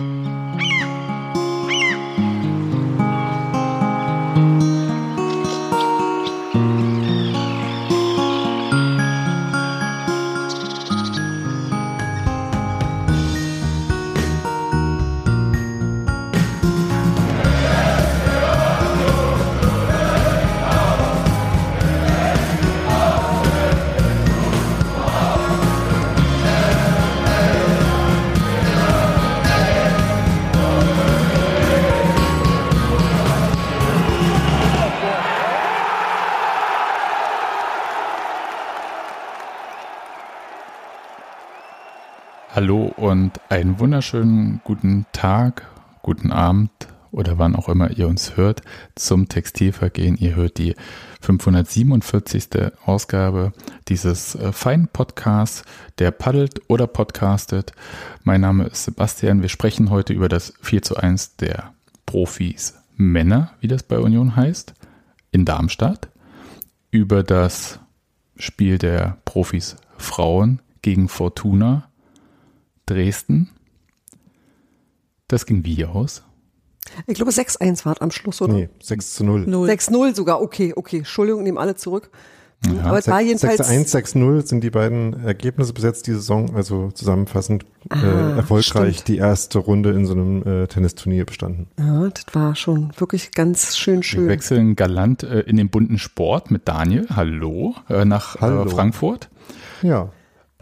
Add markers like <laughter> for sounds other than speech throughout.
Mm-hmm. Hallo und einen wunderschönen guten Tag, guten Abend oder wann auch immer ihr uns hört zum Textilvergehen. Ihr hört die 547. Ausgabe dieses äh, feinen Podcasts, der paddelt oder podcastet. Mein Name ist Sebastian. Wir sprechen heute über das 4 zu 1 der Profis Männer, wie das bei Union heißt, in Darmstadt. Über das Spiel der Profis Frauen gegen Fortuna Dresden. Das ging wie aus? Ich glaube 6-1 war am Schluss, oder? Nee, 6 zu 0. 6-0 sogar, okay, okay. Entschuldigung, nehmen alle zurück. Ja. Aber es war jedenfalls 6-1, 6-0 sind die beiden Ergebnisse bis jetzt die Saison, also zusammenfassend äh, ah, erfolgreich stimmt. die erste Runde in so einem äh, Tennisturnier bestanden. Ja, das war schon wirklich ganz schön schön. Wir wechseln galant äh, in den bunten Sport mit Daniel, hallo, äh, nach äh, hallo. Frankfurt. Ja.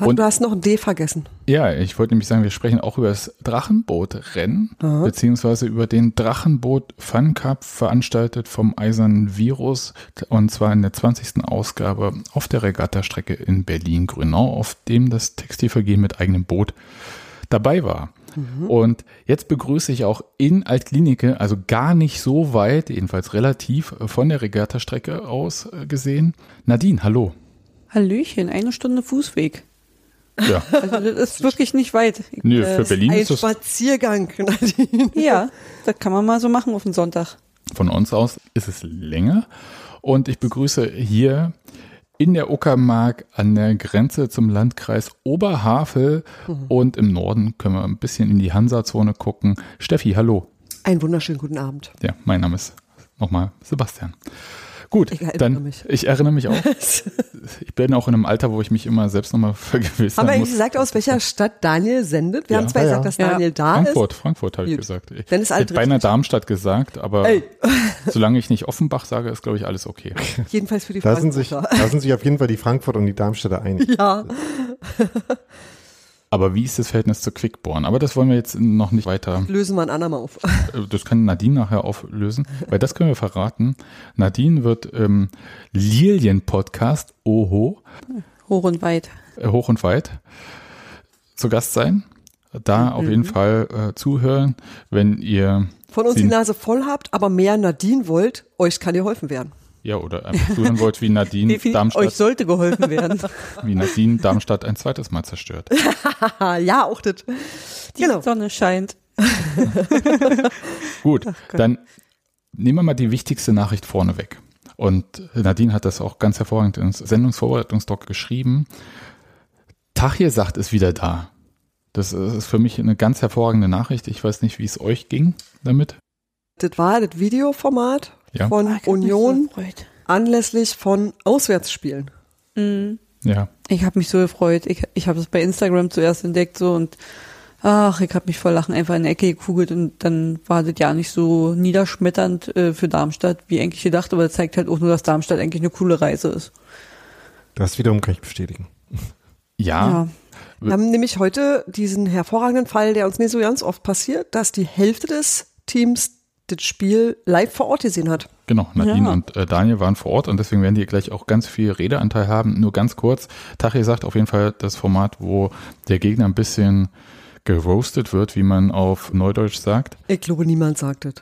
Und, du hast noch ein D vergessen. Ja, ich wollte nämlich sagen, wir sprechen auch über das Drachenbootrennen, Aha. beziehungsweise über den Drachenboot Fun Cup, veranstaltet vom Eisernen Virus, und zwar in der 20. Ausgabe auf der Regattastrecke in Berlin-Grünau, auf dem das Textilvergehen mit eigenem Boot dabei war. Mhm. Und jetzt begrüße ich auch in Altklinike, also gar nicht so weit, jedenfalls relativ von der Regattastrecke aus gesehen, Nadine, hallo. Hallöchen, eine Stunde Fußweg. Ja. Also das ist wirklich nicht weit. Nö, für Berlin ein ist das Spaziergang. <laughs> ja, das kann man mal so machen auf den Sonntag. Von uns aus ist es länger und ich begrüße hier in der Uckermark an der Grenze zum Landkreis Oberhavel mhm. und im Norden können wir ein bisschen in die Hansa-Zone gucken. Steffi, hallo. Einen wunderschönen guten Abend. Ja, mein Name ist nochmal Sebastian. Gut, ich dann mich. ich erinnere mich auch. <laughs> ich bin auch in einem Alter, wo ich mich immer selbst nochmal <laughs> vergewissern Haben wir muss. gesagt, aus welcher Stadt Daniel sendet? Wir ja. haben zwar ja, gesagt, dass Daniel da Frankfurt, ist. Frankfurt, Frankfurt habe ich gesagt. Ich, dann ist ich hätte beinahe Darmstadt gesagt, aber <laughs> solange ich nicht Offenbach sage, ist glaube ich alles okay. Jedenfalls für die da sind, sich, da sind sich auf jeden Fall die Frankfurt und die Darmstädter einig. Ja. Aber wie ist das Verhältnis zu Quickborn? Aber das wollen wir jetzt noch nicht weiter. Lösen wir ein andermal auf. Äh, das kann Nadine nachher auflösen, weil das können wir verraten. Nadine wird im Lilien-Podcast, oho. Hoch und weit. Äh, hoch und weit zu Gast sein. Da mhm. auf jeden Fall äh, zuhören, wenn ihr von uns die Nase voll habt, aber mehr Nadine wollt, euch kann geholfen werden. Ja, oder einfach zuhören wollt, wie Nadine <laughs> wie Darmstadt. Euch sollte geholfen werden. <laughs> wie Nadine Darmstadt ein zweites Mal zerstört. <laughs> ja, auch das. Die genau. Sonne scheint. Gut, dann nehmen wir mal die wichtigste Nachricht vorneweg. Und Nadine hat das auch ganz hervorragend ins Sendungsvorbereitungsdoc geschrieben. Tachir sagt, ist wieder da. Das ist für mich eine ganz hervorragende Nachricht. Ich weiß nicht, wie es euch ging damit. Das war das Videoformat ja. von oh, Union so anlässlich von Auswärtsspielen. Mhm. Ja. Ich habe mich so gefreut. Ich, ich habe es bei Instagram zuerst entdeckt so und ach, ich habe mich vor Lachen einfach in die Ecke gekugelt und dann war das ja nicht so niederschmetternd äh, für Darmstadt, wie eigentlich gedacht, aber das zeigt halt auch nur, dass Darmstadt eigentlich eine coole Reise ist. Das wiederum kann ich bestätigen. Ja. ja. Wir haben nämlich heute diesen hervorragenden Fall, der uns nicht so ganz oft passiert, dass die Hälfte des Teams das Spiel live vor Ort gesehen hat. Genau, Nadine ja. und äh, Daniel waren vor Ort und deswegen werden die gleich auch ganz viel Redeanteil haben. Nur ganz kurz, Tachi sagt auf jeden Fall das Format, wo der Gegner ein bisschen geroastet wird, wie man auf Neudeutsch sagt. Ich glaube, niemand sagt es.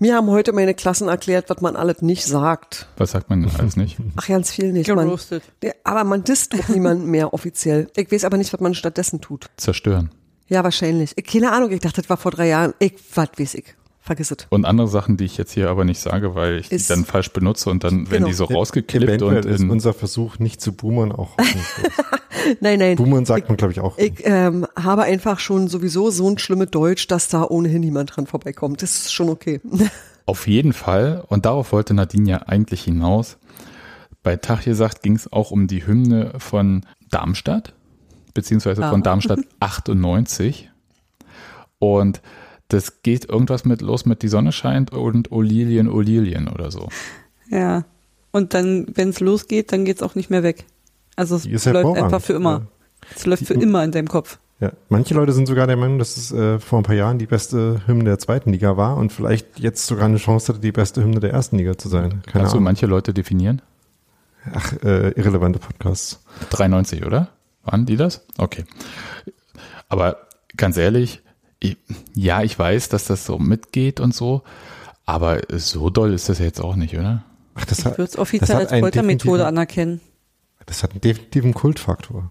Mir haben heute meine Klassen erklärt, was man alles nicht sagt. Was sagt man alles nicht? <laughs> Ach, ganz viel nicht. Geroastet. Man, aber man disst auch niemanden mehr offiziell. Ich weiß aber nicht, was man stattdessen tut. Zerstören. Ja, wahrscheinlich. Keine Ahnung, ich dachte, das war vor drei Jahren. Ich, was weiß ich vergiss es. Und andere Sachen, die ich jetzt hier aber nicht sage, weil ich Ist- die dann falsch benutze und dann werden Genau. die so rausgeklippt Eventuell und ist unser Versuch, nicht zu boomern, auch. <laughs> Nein, nein. boomern sagt man, glaube ich, auch. Ich ähm, habe einfach schon sowieso so ein schlimmes Deutsch, dass da ohnehin niemand dran vorbeikommt. Das ist schon okay. <laughs> Auf jeden Fall, und darauf wollte Nadine ja eigentlich hinaus, bei Tag gesagt ging es auch um die Hymne von Darmstadt, beziehungsweise Ah. von Darmstadt <laughs> 98. Und das geht irgendwas mit los mit Die Sonne scheint und Olilien, Olilien oder so. Ja. Und dann, wenn es losgeht, dann geht's auch nicht mehr weg. Also es läuft einfach für immer. Es läuft für Die- immer in deinem Kopf. Ja, manche Leute sind sogar der Meinung, dass es äh, vor ein paar Jahren die beste Hymne der zweiten Liga war und vielleicht jetzt sogar eine Chance hatte, die beste Hymne der ersten Liga zu sein. Keine Kannst du Ahnung. manche Leute definieren? Ach, äh, irrelevante Podcasts. 93, oder? Waren die das? Okay. Aber ganz ehrlich, ich, ja, ich weiß, dass das so mitgeht und so, aber so doll ist das jetzt auch nicht, oder? Ach, das Ich würde es offiziell als Foltermethode anerkennen. das hat einen definitiven Kultfaktor.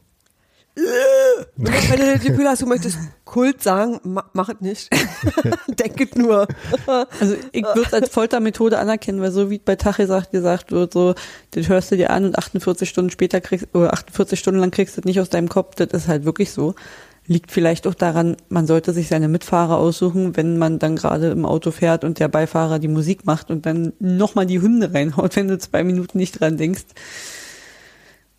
Wenn du das Gefühl hast, du möchtest Kult sagen, ma, mach es nicht. <laughs> Denk es nur. Also ich würde es als Foltermethode anerkennen, weil so wie bei Tag gesagt, gesagt wird, so, das hörst du dir an und 48 Stunden später kriegst, oder 48 Stunden lang kriegst du das nicht aus deinem Kopf, das ist halt wirklich so. Liegt vielleicht auch daran, man sollte sich seine Mitfahrer aussuchen, wenn man dann gerade im Auto fährt und der Beifahrer die Musik macht und dann nochmal die Hymne reinhaut, <laughs> wenn du zwei Minuten nicht dran denkst.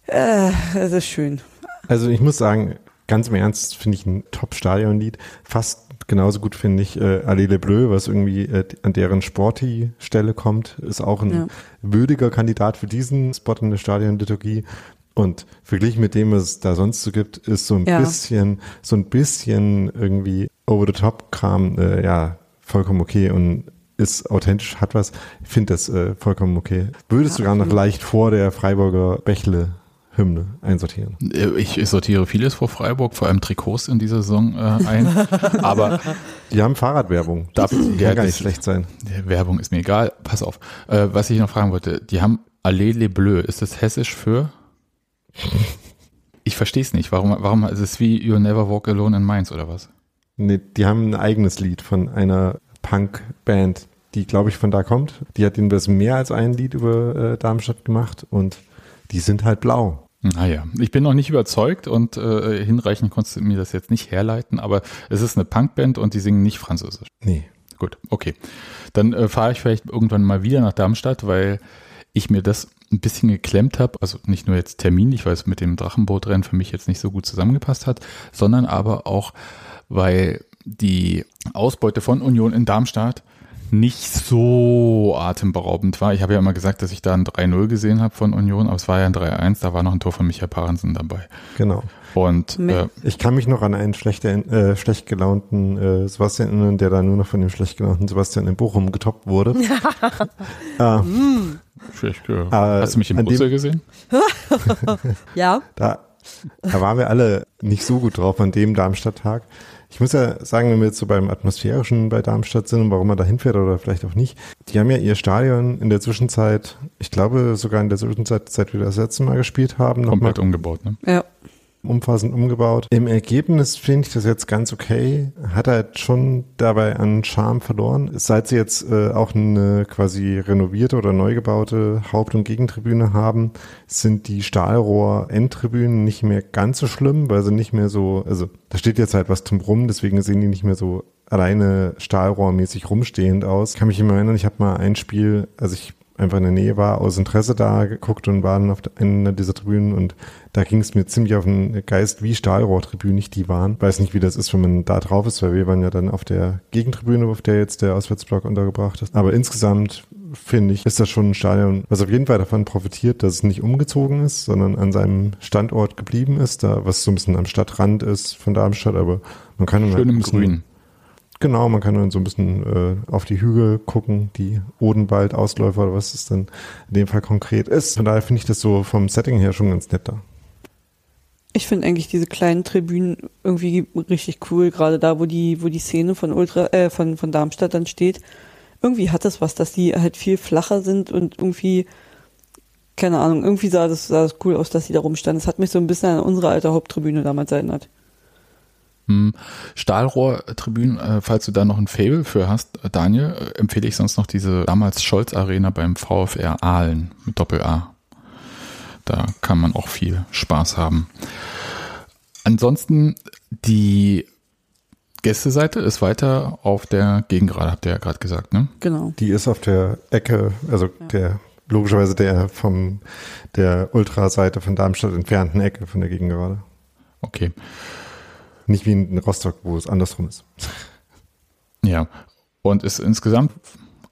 Äh, das ist schön. Also ich muss sagen, ganz im Ernst finde ich ein Top-Stadionlied. Fast genauso gut finde ich äh, Allez les Bleus, was irgendwie äh, an deren Sporty-Stelle kommt. Ist auch ein Ja. würdiger Kandidat für diesen Spot in der Stadionliturgie. Und verglichen mit dem, was es da sonst so gibt, ist so ein Ja. bisschen, so ein bisschen irgendwie over-the-top-Kram, äh, ja, vollkommen okay und ist authentisch, hat was. Ich finde das äh, vollkommen okay. Würde es sogar noch leicht vor der Freiburger Bächle-Hymne einsortieren. Äh, Ich sortiere vieles vor Freiburg, vor allem Trikots in dieser Saison äh, ein. <laughs> Aber Die haben Fahrradwerbung. Darf- ja, kann gar nicht schlecht sein. Werbung ist mir egal. Pass auf. Äh, was ich noch fragen wollte, die haben Allez les Bleus. Ist das hessisch für? Ich verstehe es nicht. Warum, warum ist es wie You'll Never Walk Alone in Mainz oder was? Nee, die haben ein eigenes Lied von einer Punk-Band, die, glaube ich, von da kommt. Die hat das mehr als ein Lied über äh, Darmstadt gemacht und die sind halt blau. Naja, ich bin noch nicht überzeugt und äh, hinreichend konntest du mir das jetzt nicht herleiten, aber es ist eine Punkband und die singen nicht Französisch. Nee. Gut, okay. Dann äh, fahre ich vielleicht irgendwann mal wieder nach Darmstadt, weil ich mir das ein bisschen geklemmt habe. Also nicht nur jetzt terminlich, weil es mit dem Drachenbootrennen für mich jetzt nicht so gut zusammengepasst hat, sondern aber auch, weil die Ausbeute von Union in Darmstadt nicht so atemberaubend war. Ich habe ja immer gesagt, dass ich da ein 3-0 gesehen habe von Union, aber es war ja ein 3-1, da war noch ein Tor von Michael Parensen dabei. Genau. Und äh, Ich kann mich noch an einen schlecht, äh, schlecht gelaunten äh, Sebastian erinnern, der da nur noch von dem schlecht gelaunten Sebastian in Bochum getoppt wurde. <laughs> äh, ich, äh, hast du mich im dem- gesehen? <laughs> Ja, da, da waren wir alle nicht so gut drauf an dem Darmstadt-Tag. Ich muss ja sagen, wenn wir jetzt so beim Atmosphärischen bei Darmstadt sind und warum man da hinfährt oder vielleicht auch nicht, die haben ja ihr Stadion in der Zwischenzeit, ich glaube sogar in der Zwischenzeit, seit wir das letzte Mal gespielt haben, nochmal Komplett umgebaut, ne? Ja. Umfassend umgebaut. Im Ergebnis finde ich das jetzt ganz okay. Hat halt schon dabei an Charme verloren. Seit sie jetzt äh, auch eine quasi renovierte oder neu gebaute Haupt- und Gegentribüne haben, sind die Stahlrohr-Endtribünen nicht mehr ganz so schlimm, weil sie nicht mehr so, also da steht jetzt halt was zum Rum, deswegen sehen die nicht mehr so alleine stahlrohrmäßig rumstehend aus. Ich kann mich immer erinnern, ich habe mal ein Spiel, also ich einfach in der Nähe war, aus Interesse da geguckt und war dann auf einer dieser Tribünen und da ging es mir ziemlich auf den Geist, wie Stahlrohrtribünen nicht die waren. Weiß nicht, wie das ist, wenn man da drauf ist, weil wir waren ja dann auf der Gegentribüne, auf der jetzt der Auswärtsblock untergebracht ist. Aber insgesamt finde ich, ist das schon ein Stadion, was auf jeden Fall davon profitiert, dass es nicht umgezogen ist, sondern an seinem Standort geblieben ist, da was so ein bisschen am Stadtrand ist von Darmstadt, aber man kann Schön im bisschen- Grün. Genau, man kann dann so ein bisschen äh, auf die Hügel gucken, die Odenwald-Ausläufer oder was es dann in dem Fall konkret ist. Von daher finde ich das so vom Setting her schon ganz nett da. Ich finde eigentlich diese kleinen Tribünen irgendwie richtig cool, gerade da, wo die, wo die Szene von Ultra, äh, von, von Darmstadt dann steht. Irgendwie hat das was, dass die halt viel flacher sind und irgendwie, keine Ahnung, irgendwie sah das, sah das cool aus, dass die da rumstanden. Das hat mich so ein bisschen an unsere alte Haupttribüne damals erinnert. Hm. Stahlrohrtribünen, äh, falls du da noch ein Fable für hast, äh, Daniel, äh, empfehle ich sonst noch diese damals Scholz Arena beim VfR Aalen mit Doppel A. Da kann man auch viel Spaß haben. Ansonsten die Gästeseite ist weiter auf der Gegengrade, habt ihr ja gerade gesagt, ne? Genau. Die ist auf der Ecke, also ja. der logischerweise der vom der Ultraseite von Darmstadt entfernten Ecke von der Gegengrade. Okay. Nicht wie in Rostock, wo es andersrum ist. <laughs> Ja. Und ist insgesamt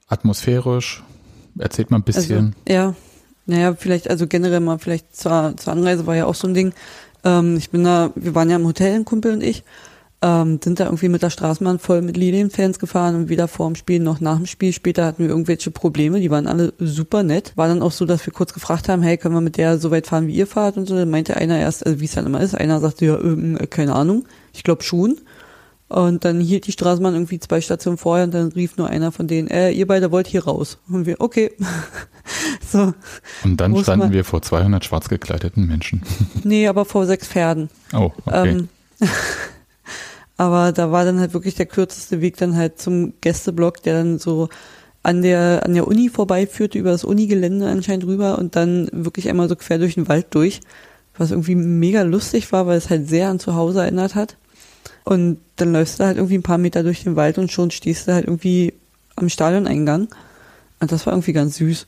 atmosphärisch, erzählt mal ein bisschen. Also, ja, naja, vielleicht, also generell mal vielleicht zur, zur Anreise war ja auch so ein Ding. Ähm, ich bin da, wir waren ja im Hotel, ein Kumpel und ich, ähm, sind da irgendwie mit der Straßenbahn voll mit Lilienfans gefahren und weder vor dem Spiel noch nach dem Spiel. Später hatten wir irgendwelche Probleme, die waren alle super nett. War dann auch so, dass wir kurz gefragt haben, hey, können wir mit der so weit fahren, wie ihr fahrt und so. Dann meinte einer erst, also wie es dann immer ist, einer sagte, ja, äh, keine Ahnung, ich glaube schon. Und dann hielt die Straßenbahn irgendwie zwei Stationen vorher und dann rief nur einer von denen, äh, ihr beide wollt hier raus. Und wir, okay. <laughs> so. Und dann standen wir vor 200 schwarz gekleideten Menschen. <laughs> nee, aber vor sechs Pferden. Oh, okay. Ähm, <laughs> aber da war dann halt wirklich der kürzeste Weg dann halt zum Gästeblock, der dann so an der, an der Uni vorbeiführte, über das Unigelände anscheinend rüber und dann wirklich einmal so quer durch den Wald durch, was irgendwie mega lustig war, weil es halt sehr an zu Hause erinnert hat. Und dann läufst du halt irgendwie ein paar Meter durch den Wald und schon stehst du halt irgendwie am Stadioneingang. Und das war irgendwie ganz süß.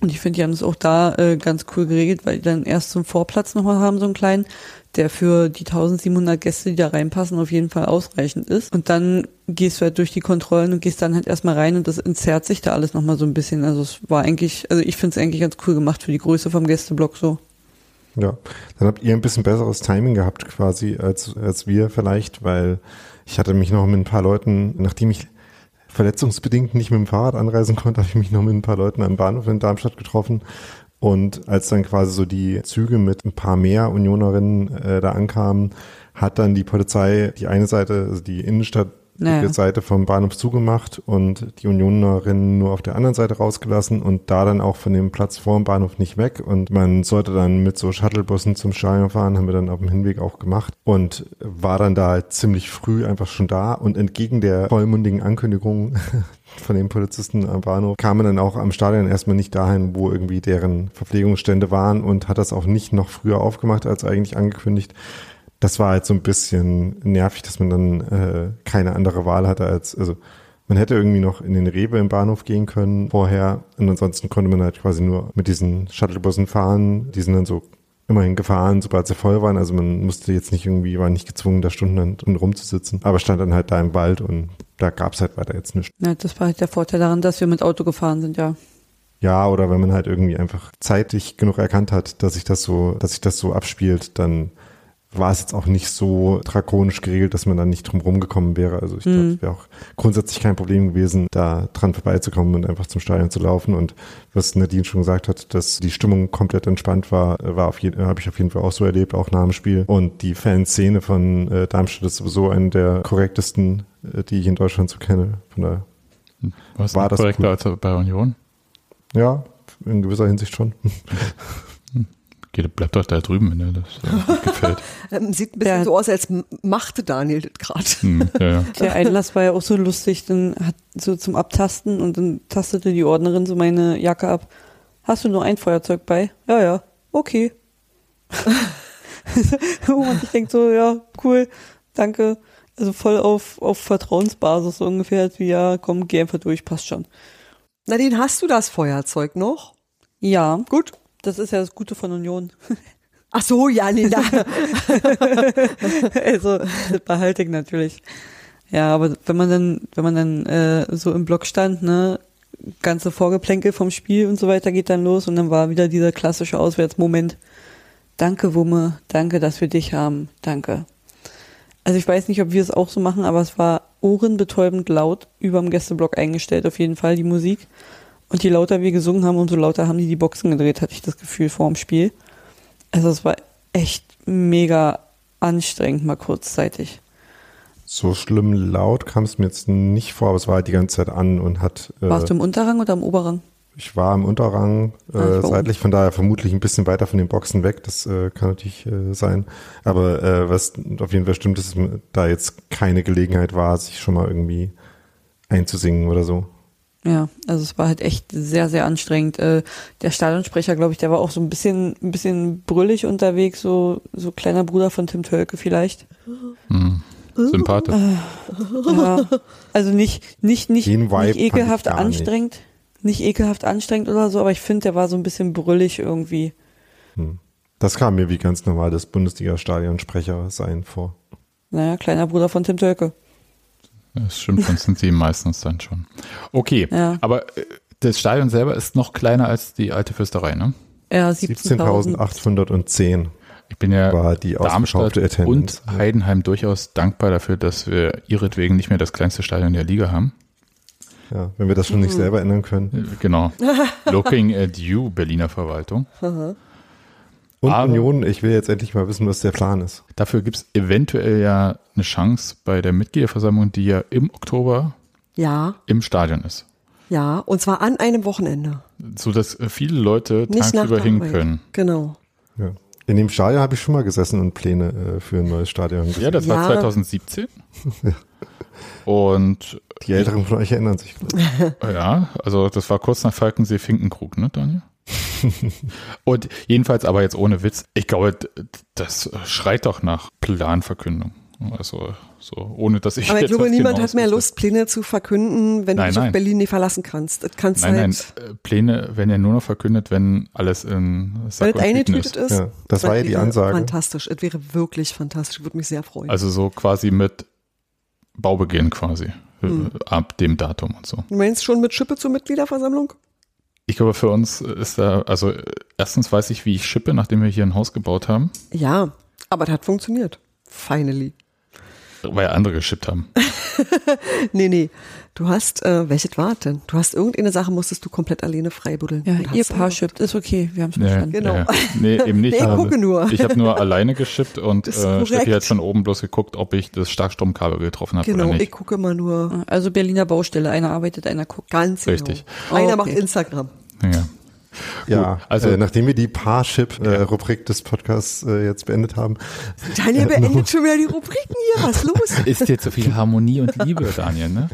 Und ich finde, die haben es auch da äh, ganz cool geregelt, weil die dann erst zum Vorplatz nochmal haben, so einen kleinen, der für die 1700 Gäste, die da reinpassen, auf jeden Fall ausreichend ist. Und dann gehst du halt durch die Kontrollen und gehst dann halt erstmal rein und das entzerrt sich da alles nochmal so ein bisschen. Also es war eigentlich, also ich finde es eigentlich ganz cool gemacht für die Größe vom Gästeblock so. Ja, dann habt ihr ein bisschen besseres Timing gehabt quasi als, als wir vielleicht, weil ich hatte mich noch mit ein paar Leuten, nachdem ich verletzungsbedingt nicht mit dem Fahrrad anreisen konnte, <laughs> habe ich mich noch mit ein paar Leuten am Bahnhof in Darmstadt getroffen. Und als dann quasi so die Züge mit ein paar mehr Unionerinnen äh, da ankamen, hat dann die Polizei die eine Seite, also die Innenstadt naja. Seite vom Bahnhof zugemacht und die Unionerinnen nur auf der anderen Seite rausgelassen und da dann auch von dem Platz vor dem Bahnhof nicht weg. Und man sollte dann mit so Shuttlebussen zum Stadion fahren, haben wir dann auf dem Hinweg auch gemacht und war dann da halt ziemlich früh einfach schon da und entgegen der vollmundigen Ankündigung <laughs> von den Polizisten am Bahnhof kam man dann auch am Stadion erstmal nicht dahin, wo irgendwie deren Verpflegungsstände waren und hat das auch nicht noch früher aufgemacht als eigentlich angekündigt das war halt so ein bisschen nervig, dass man dann äh, keine andere Wahl hatte als, also man hätte irgendwie noch in den Rewe im Bahnhof gehen können vorher und ansonsten konnte man halt quasi nur mit diesen Shuttlebussen fahren. Die sind dann so immerhin gefahren, sobald sie voll waren. Also man musste jetzt nicht irgendwie, war nicht gezwungen, da Stunden rumzusitzen, aber stand dann halt da im Wald und da gab's halt weiter jetzt nichts. Ja, das war halt der Vorteil daran, dass wir mit Auto gefahren sind, ja. Ja, oder wenn man halt irgendwie einfach zeitig genug erkannt hat, dass sich das so, dass sich das so abspielt, dann war es jetzt auch nicht so drakonisch geregelt, dass man da nicht drum rumgekommen wäre. Also ich mhm. glaube, es wäre auch grundsätzlich kein Problem gewesen, da dran vorbeizukommen und einfach zum Stadion zu laufen. Und was Nadine schon gesagt hat, dass die Stimmung komplett entspannt war, war auf jeden, habe ich auf jeden Fall auch so erlebt, auch nach dem Spiel. Und die Fanszene von äh, Darmstadt ist sowieso eine der korrektesten, äh, die ich in Deutschland so kenne. Von daher war das korrekter cool. als bei Union? Ja, in gewisser Hinsicht schon. <laughs> Geht, bleibt doch da drüben, wenn dir das äh, <laughs> gefällt. Ähm, sieht ein bisschen ja. so aus, als machte Daniel das gerade. Hm, ja, ja. <laughs> Der Einlass war ja auch so lustig, dann hat so zum Abtasten und dann tastete die Ordnerin so meine Jacke ab. Hast du nur ein Feuerzeug bei? Ja, ja. Okay. <laughs> und ich denke so, ja, cool, danke. Also voll auf, auf Vertrauensbasis so ungefähr, wie ja, komm, geh einfach durch, passt schon. Nadine, hast du das Feuerzeug noch? Ja. Gut. Das ist ja das Gute von Union. <laughs> Ach so, ja, nee, da. <laughs> also, behalte ich natürlich. Ja, aber wenn man dann, wenn man dann äh, so im Block stand, ne, ganze Vorgeplänkel vom Spiel und so weiter geht dann los und dann war wieder dieser klassische Auswärtsmoment. Danke, Wumme, danke, dass wir dich haben, danke. Also ich weiß nicht, ob wir es auch so machen, aber es war ohrenbetäubend laut überm Gästeblock eingestellt, auf jeden Fall die Musik. Und je lauter wir gesungen haben, umso lauter haben die die Boxen gedreht, hatte ich das Gefühl vor dem Spiel. Also es war echt mega anstrengend mal kurzzeitig. So schlimm laut kam es mir jetzt nicht vor, aber es war halt die ganze Zeit an und hat. Äh, Warst du im Unterrang oder im Oberrang? ich war im Unterrang Ah, äh, seitlich, von daher vermutlich ein bisschen weiter von den Boxen weg. Das äh, kann natürlich äh, sein. Aber äh, was auf jeden Fall stimmt, ist, dass da jetzt keine Gelegenheit war, sich schon mal irgendwie einzusingen oder so. Ja, also es war halt echt sehr, sehr anstrengend. Äh, der Stadionsprecher, glaube ich, der war auch so ein bisschen, ein bisschen brüllig unterwegs, so, so kleiner Bruder von Tim Tölke vielleicht. Hm. Sympathisch. Ja, also nicht, nicht, nicht, nicht ekelhaft gar nicht. anstrengend, nicht. ekelhaft anstrengend oder so, aber ich finde, der war so ein bisschen brüllig irgendwie. Hm. Das kam mir wie ganz normal das Bundesliga-Stadionsprecher sein vor. Naja, kleiner Bruder von Tim Tölke. Das stimmt, dann sind sie meistens dann schon. Okay, Ja. aber äh, das Stadion selber ist noch kleiner als die alte Fürsterei, ne? Ja, 17.000. 17.810 Ich bin ja war die Darmstadt und Heidenheim durchaus dankbar dafür, dass wir ihretwegen nicht mehr das kleinste Stadion der Liga haben. Ja, wenn wir das schon nicht Mhm. selber ändern können. Äh, Genau. <laughs> Looking at you, Berliner Verwaltung. Und Aber- Union, ich will jetzt endlich mal wissen, was der Plan ist. Dafür gibt es eventuell ja eine Chance bei der Mitgliederversammlung, die ja im Oktober Ja, im Stadion ist. ja. Und zwar an einem Wochenende. So dass viele Leute Nicht tagsüber hin können. Genau. Ja. In dem Stadion habe ich schon mal gesessen und Pläne äh, für ein neues Stadion. Ja, das war Ja. 2017. <laughs> Und Die Älteren von euch erinnern sich. vielleicht. <laughs> ja, also das war kurz nach Falkensee-Finkenkrug, ne, Daniel? <laughs> Und jedenfalls aber jetzt ohne Witz, ich glaube, das schreit doch nach Planverkündung. Also so, ohne dass ich Aber ich jetzt glaube, niemand hat mehr. Lust, Pläne zu verkünden, wenn Nein, du dich auf nein. Berlin nicht verlassen kannst. Das kannst Nein, nein, halt, äh, Pläne werden ja nur noch verkündet, wenn alles in Sack wenn es eingetütet ist. ist. Ja, das war ja die Ansage. Fantastisch. Es wäre wirklich fantastisch. Würde mich sehr freuen. Also so quasi mit Baubeginn quasi. äh, Hm. Ab dem Datum und so. du meinst schon mit Schippe zur Mitgliederversammlung? Ich glaube, für uns ist da, also erstens weiß ich, wie ich schippe, nachdem wir hier ein Haus gebaut haben, Ja, aber das hat funktioniert. Finally. Weil andere geschippt haben. <laughs> Nee, nee. Du hast, äh, welches war denn? Du hast irgendeine Sache, musstest du komplett alleine freibuddeln. Ja, ihr Paar schippt, ist okay, wir haben es Nee, verstanden. Genau. ja. Nee, eben nicht. <laughs> Nee, ich Also, gucke nur. Ich habe nur alleine geschippt und äh, Steffi hat von oben bloß geguckt, ob ich das Starkstromkabel getroffen habe Genau, oder ich nicht. gucke immer nur Also Berliner Baustelle, einer arbeitet, einer guckt. ganz genau. Richtig. Einer Okay. macht Instagram. Ja. Ja, also- äh, nachdem wir die Parship-Rubrik des Podcasts äh, jetzt beendet haben, Daniel beendet schon wieder die Rubriken hier. Was ist los? <laughs> Ist jetzt so viel Harmonie und Liebe, <laughs> Daniel, ne?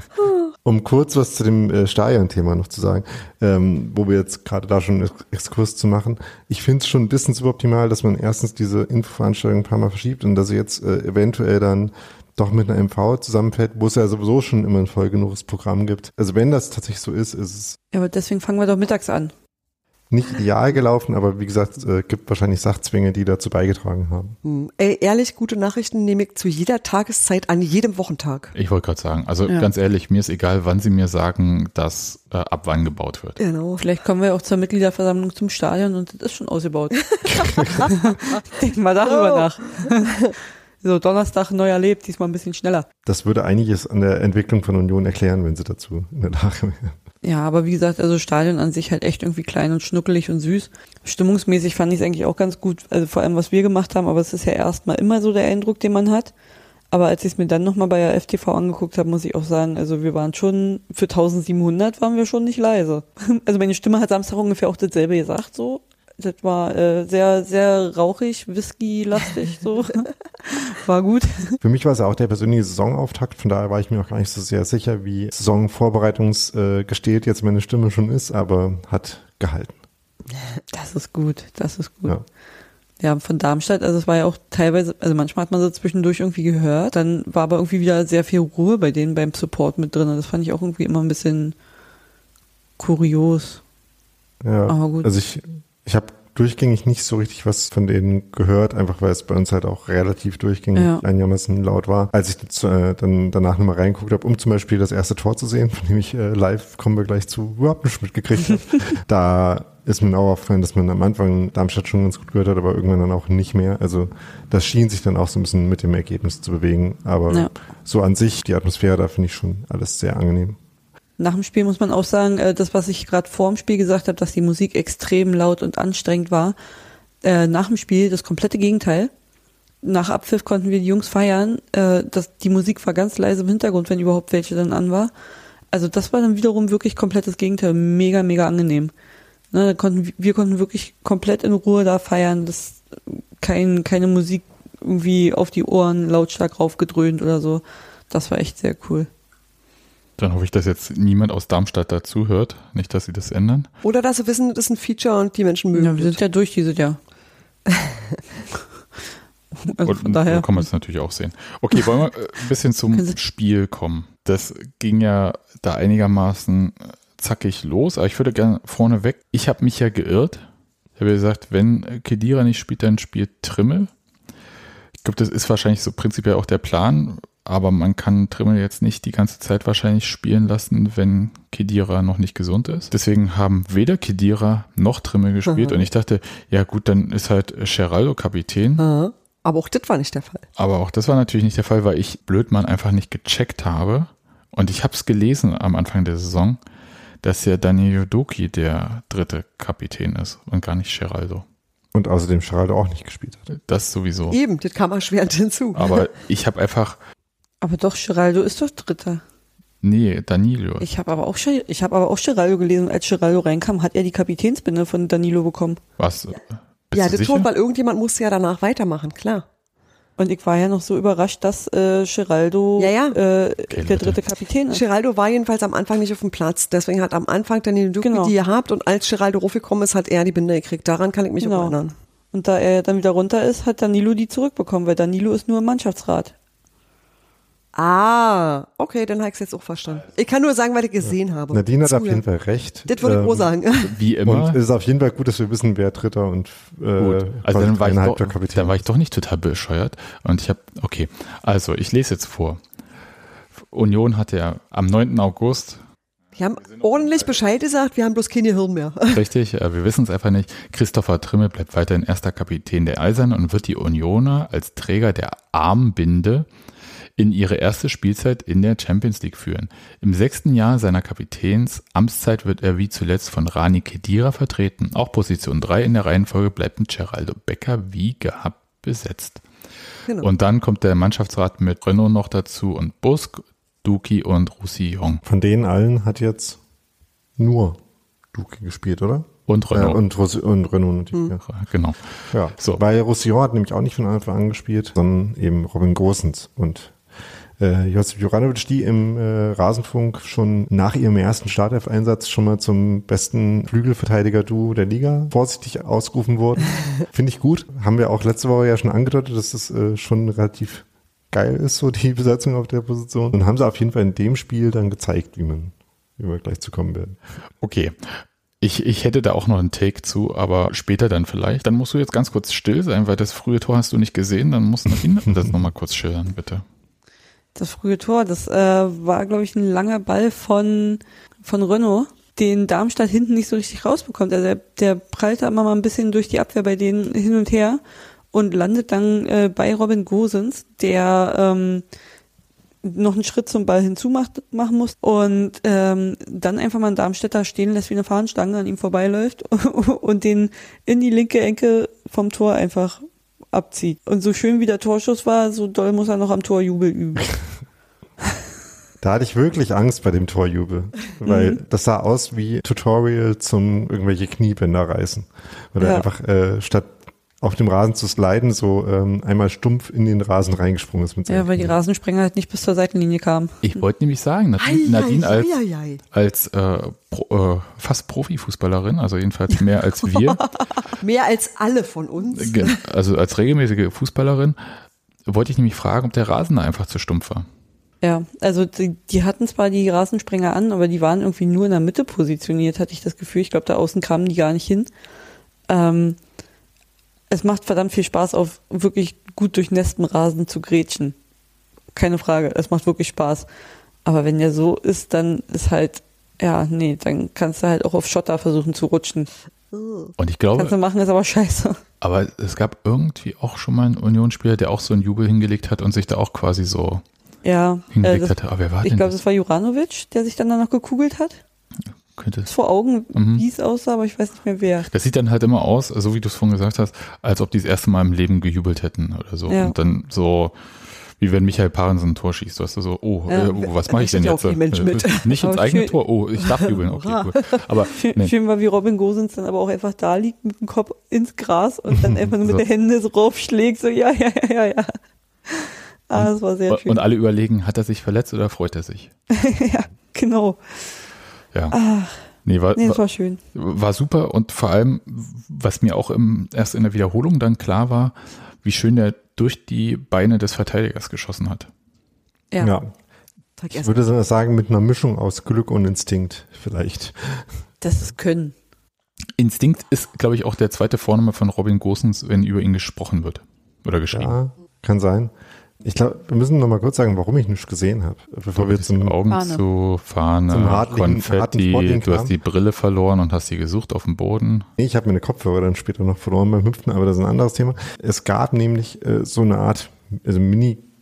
um kurz was zu dem äh, Stadion-Thema noch zu sagen, ähm, wo wir jetzt gerade da schon einen Ex- Exkurs zu machen. Ich finde es schon ein bisschen suboptimal, dass man erstens diese Infoveranstaltung ein paar Mal verschiebt und dass sie jetzt äh, eventuell dann doch mit einer MV zusammenfällt, wo es ja sowieso schon immer ein voll genuges Programm gibt. Also wenn das tatsächlich so ist, ist es Ja, aber deswegen fangen wir doch mittags an. Nicht ideal gelaufen, aber wie gesagt, äh, gibt wahrscheinlich Sachzwänge, die dazu beigetragen haben. Hm. Ey, ehrlich, gute Nachrichten nehme ich zu jeder Tageszeit an jedem Wochentag. Ich wollte gerade sagen, also Ja. ganz ehrlich, mir ist egal, wann sie mir sagen, dass äh, ab wann gebaut wird. Genau. Vielleicht kommen wir auch zur Mitgliederversammlung zum Stadion und das ist schon ausgebaut. <laughs> Denk mal darüber Oh. nach. <laughs> so, Donnerstag neu erlebt, diesmal ein bisschen schneller. Das würde einiges an der Entwicklung von Union erklären, wenn sie dazu in der Lage wären. Ja, aber wie gesagt, also Stadion an sich halt echt irgendwie klein und schnuckelig und süß. Stimmungsmäßig fand ich es eigentlich auch ganz gut, also vor allem was wir gemacht haben, aber es ist ja erstmal immer so der Eindruck, den man hat. Aber als ich es mir dann nochmal bei der FTV angeguckt habe, muss ich auch sagen, also wir waren schon, für 1700 waren wir schon nicht leise. <laughs> Also meine Stimme hat Samstag ungefähr auch dasselbe gesagt, so. Das war äh, sehr, sehr rauchig, Whisky-lastig, so. <laughs> War gut. Für mich war es auch der persönliche Saisonauftakt, von daher war ich mir auch gar nicht so sehr sicher, wie Saisonvorbereitungsgestählt jetzt meine Stimme schon ist, aber hat gehalten. Das ist gut, das ist gut. Ja. Ja, von Darmstadt, also es war ja auch teilweise, also manchmal hat man so zwischendurch irgendwie gehört, dann war aber irgendwie wieder sehr viel Ruhe bei denen beim Support mit drin. Das fand ich auch irgendwie immer ein bisschen kurios. Ja, Aber gut. also ich, ich habe durchgängig nicht so richtig was von denen gehört, einfach weil es bei uns halt auch relativ durchgängig Ja. einigermaßen laut war. Als ich das, äh, dann danach nochmal reingeguckt habe, um zum Beispiel das erste Tor zu sehen, <laughs> von dem ich äh, live, kommen wir gleich zu, überhaupt nicht mitgekriegt habe, <laughs> da ist mir auch aufgefallen, dass man am Anfang Darmstadt schon ganz gut gehört hat, aber irgendwann dann auch nicht mehr. Also das schien sich dann auch so ein bisschen mit dem Ergebnis zu bewegen. Aber Ja. so an sich, die Atmosphäre, da finde ich schon alles sehr angenehm. Nach dem Spiel muss man auch sagen, äh, das, was ich gerade vor dem Spiel gesagt habe, dass die Musik extrem laut und anstrengend war, äh, nach dem Spiel das komplette Gegenteil. Nach Abpfiff konnten wir die Jungs feiern. Äh, das, die Musik war ganz leise im Hintergrund, wenn überhaupt welche dann an war. Also das war dann wiederum wirklich komplett das Gegenteil. Mega, mega angenehm. Ne, konnten, wir konnten wirklich komplett in Ruhe da feiern. Das, kein, keine Musik irgendwie auf die Ohren lautstark raufgedröhnt oder so. Das war echt sehr cool. Dann hoffe ich, dass jetzt niemand aus Darmstadt dazu hört. Nicht, dass sie das ändern. Oder dass sie wissen, das ist ein Feature und die Menschen mögen Ja, wir sind ja durch dieses Jahr. <laughs> also Und von daher. so kann man es natürlich auch sehen. Okay, wollen wir äh, ein bisschen zum Spiel kommen. Das ging ja da einigermaßen äh, zackig los, aber ich würde gerne vorneweg, ich habe mich ja geirrt. Ich habe ja gesagt, wenn äh, Kedira nicht spielt, dann spielt Trimmel. Ich glaube, das ist wahrscheinlich so prinzipiell auch der Plan, aber man kann Trimmel jetzt nicht die ganze Zeit wahrscheinlich spielen lassen, wenn Kedira noch nicht gesund ist. Deswegen haben weder Kedira noch Trimmel gespielt Mhm. und ich dachte, ja gut, dann ist halt Geraldo Kapitän. Aha. Aber auch das war nicht der Fall. Aber auch das war natürlich nicht der Fall, weil ich Blödmann einfach nicht gecheckt habe. Und ich habe es gelesen am Anfang der Saison, dass ja Daniel Doki der dritte Kapitän ist und gar nicht Geraldo. Und außerdem Geraldo auch nicht gespielt hat. Das sowieso. Eben, das kam erschwerend hinzu. Aber <laughs> ich habe einfach, Aber doch, Geraldo ist doch Dritter. nee, Danilo. Ich habe aber auch Ger- ich habe aber auch Geraldo gelesen. Und als Geraldo reinkam, hat er die Kapitänsbinde von Danilo bekommen. Was? Bist ja, du das sicher? schon, weil irgendjemand musste ja danach weitermachen, klar. Und ich war ja noch so überrascht, dass äh, Geraldo Ja, ja. Äh, Okay, der dritte Kapitän ist. Geraldo war jedenfalls am Anfang nicht auf dem Platz. Deswegen hat am Anfang Daniel Duki Genau. die gehabt und als Geraldo raufgekommen ist, hat er die Binde gekriegt. Daran kann ich mich auch Genau. erinnern. Und da er dann wieder runter ist, hat Danilo die zurückbekommen, weil Danilo ist nur im Mannschaftsrat. Ah, okay, dann habe ich es jetzt auch verstanden. Ich kann nur sagen, weil ich gesehen habe. Nadine hat auf jeden Fall recht. Das würde ich Ähm, auch sagen. <laughs> Wie immer. Und es ist auf jeden Fall gut, dass wir wissen, wer Dritter und äh, Gut, also dann war, ich doch, Kapitän dann war ich doch nicht total bescheuert. Und ich habe, okay, also ich lese jetzt vor. Union hatte ja am 9. August, Wir haben ordentlich Bescheid gesagt, wir haben bloß keine Hirn mehr. <laughs> richtig, äh, wir wissen es einfach nicht, Christopher Trimmel bleibt weiterhin erster Kapitän der Eisern und wird die Unioner als Träger der Armbinde in ihre erste Spielzeit in der Champions League führen. Im sechsten Jahr seiner Kapitäns Amtszeit wird er wie zuletzt von Rani Kedira vertreten. Auch Position 3 in der Reihenfolge bleibt mit Geraldo Becker wie gehabt besetzt. Genau. Und dann kommt der Mannschaftsrat mit Renault noch dazu und Busk, Duki und Roussillon. Von denen allen hat jetzt nur Duque gespielt, oder? Und Äh, Renault. und, Ros und Renault natürlich. genau. Ja. So. Weil Roussillon hat nämlich auch nicht von Anfang an gespielt, sondern eben Robin Gosens und äh, Josip Juranovic, die im äh, Rasenfunk schon nach ihrem ersten Startelf-Einsatz schon mal zum besten Flügelverteidiger-Duo der Liga vorsichtig ausgerufen wurden. <laughs> Finde ich gut. Haben wir auch letzte Woche ja schon angedeutet, dass das äh, schon relativ geil ist, so die Besetzung auf der Position. Und haben sie auf jeden Fall in dem Spiel dann gezeigt, wie man, wie wir gleich zu kommen werden. Okay. Ich, ich hätte da auch noch einen Take zu, aber später dann vielleicht. Dann musst du jetzt ganz kurz still sein, weil das frühe Tor hast du nicht gesehen. Dann musst Nadine <laughs> das nochmal kurz schildern, bitte. Das frühe Tor, das äh, war, glaube ich, ein langer Ball von, von Renault, den Darmstadt hinten nicht so richtig rausbekommt. Also der, der prallt da immer mal ein bisschen durch die Abwehr bei denen hin und her und landet dann äh, bei Robin Gosens, der ähm, noch einen Schritt zum Ball hinzumacht machen muss und ähm, dann einfach mal einen Darmstädter stehen lässt wie eine Fahnenstange, an ihm vorbeiläuft <laughs> und den in die linke Ecke vom Tor einfach abzieht. Und so schön wie der Torschuss war, so doll muss er noch am Tor Jubel üben. <laughs> Da hatte ich wirklich Angst bei dem Torjubel, weil das sah aus wie Tutorial zum irgendwelche Kniebänder reißen. Weil er Ja. einfach äh, statt auf dem Rasen zu sliden, so ähm, einmal stumpf in den Rasen reingesprungen ist mit Ja, weil die. Rasensprenger halt nicht bis zur Seitenlinie kamen. Ich wollte nämlich sagen, Nadine, Nadine als, als äh, Pro, äh, fast Profifußballerin, also jedenfalls mehr als wir, <laughs> Mehr als alle von uns. ge- also als regelmäßige Fußballerin, wollte ich nämlich fragen, ob der Rasen da einfach zu stumpf war. Ja, also die, die hatten zwar die Rasensprenger an, aber die waren irgendwie nur in der Mitte positioniert, hatte ich das Gefühl. Ich glaube, da außen kamen die gar nicht hin. Ähm, es macht verdammt viel Spaß, auf wirklich gut durchnässten Rasen zu grätschen. Keine Frage, es macht wirklich Spaß. Aber wenn der so ist, dann ist halt, ja, nee, dann kannst du halt auch auf Schotter versuchen zu rutschen. Und ich Kannst du glaube, machen, ist aber scheiße. aber es gab irgendwie auch schon mal einen Unionsspieler, der auch so einen Jubel hingelegt hat und sich da auch quasi so Ja, äh, hingelegt das, hatte. Aber wer war ich denn glaube, das? das war Juranovic, der sich dann da noch gekugelt hat. Könnte Vor Augen, Mhm. wie es aussah, aber ich weiß nicht mehr wer. Das sieht dann halt immer aus, so wie du es vorhin gesagt hast, als ob die das erste Mal im Leben gejubelt hätten oder so. Ja. Und dann so, Wie wenn Michael Parensen ein Tor schießt. Du hast so, oh, Ja, äh, was mache ich denn jetzt? Äh, mit. <laughs> Nicht ins eigene schön- Tor. Oh, ich darf jubeln. Okay, gut. Aber <laughs> nee, schön war, wie Robin Gosens dann aber auch einfach da liegt mit dem Kopf ins Gras und dann einfach nur mit <laughs> So. den Händen so raufschlägt, so ja, ja, ja, ja, ja. Ah, das war sehr schön. und alle überlegen, hat er sich verletzt oder freut er sich? ja, genau. Ja. Ah, Nee, war, nee, das war, war schön. war super und vor allem, was mir auch im, erst in der Wiederholung dann klar war, wie schön der durch die Beine des Verteidigers geschossen hat. Ja. Ja. Ich würde sagen, mit einer Mischung aus Glück und Instinkt vielleicht. Das ist Können. Instinkt ist, glaube ich, auch der zweite Vorname von Robin Gosens, wenn über ihn gesprochen wird. Oder geschrieben. Ja, kann sein. Ich glaube, wir müssen noch mal kurz sagen, warum ich nichts gesehen habe, bevor wir zum Augen Fahne. zu, Fahne, Zum hartlichen- harten Konfetti, Sportling du hast die Brille verloren und hast sie gesucht auf dem Boden. Nee, ich habe meine Kopfhörer dann später noch verloren beim Hüpfen, aber das ist ein anderes Thema. Es gab nämlich äh, so eine Art, also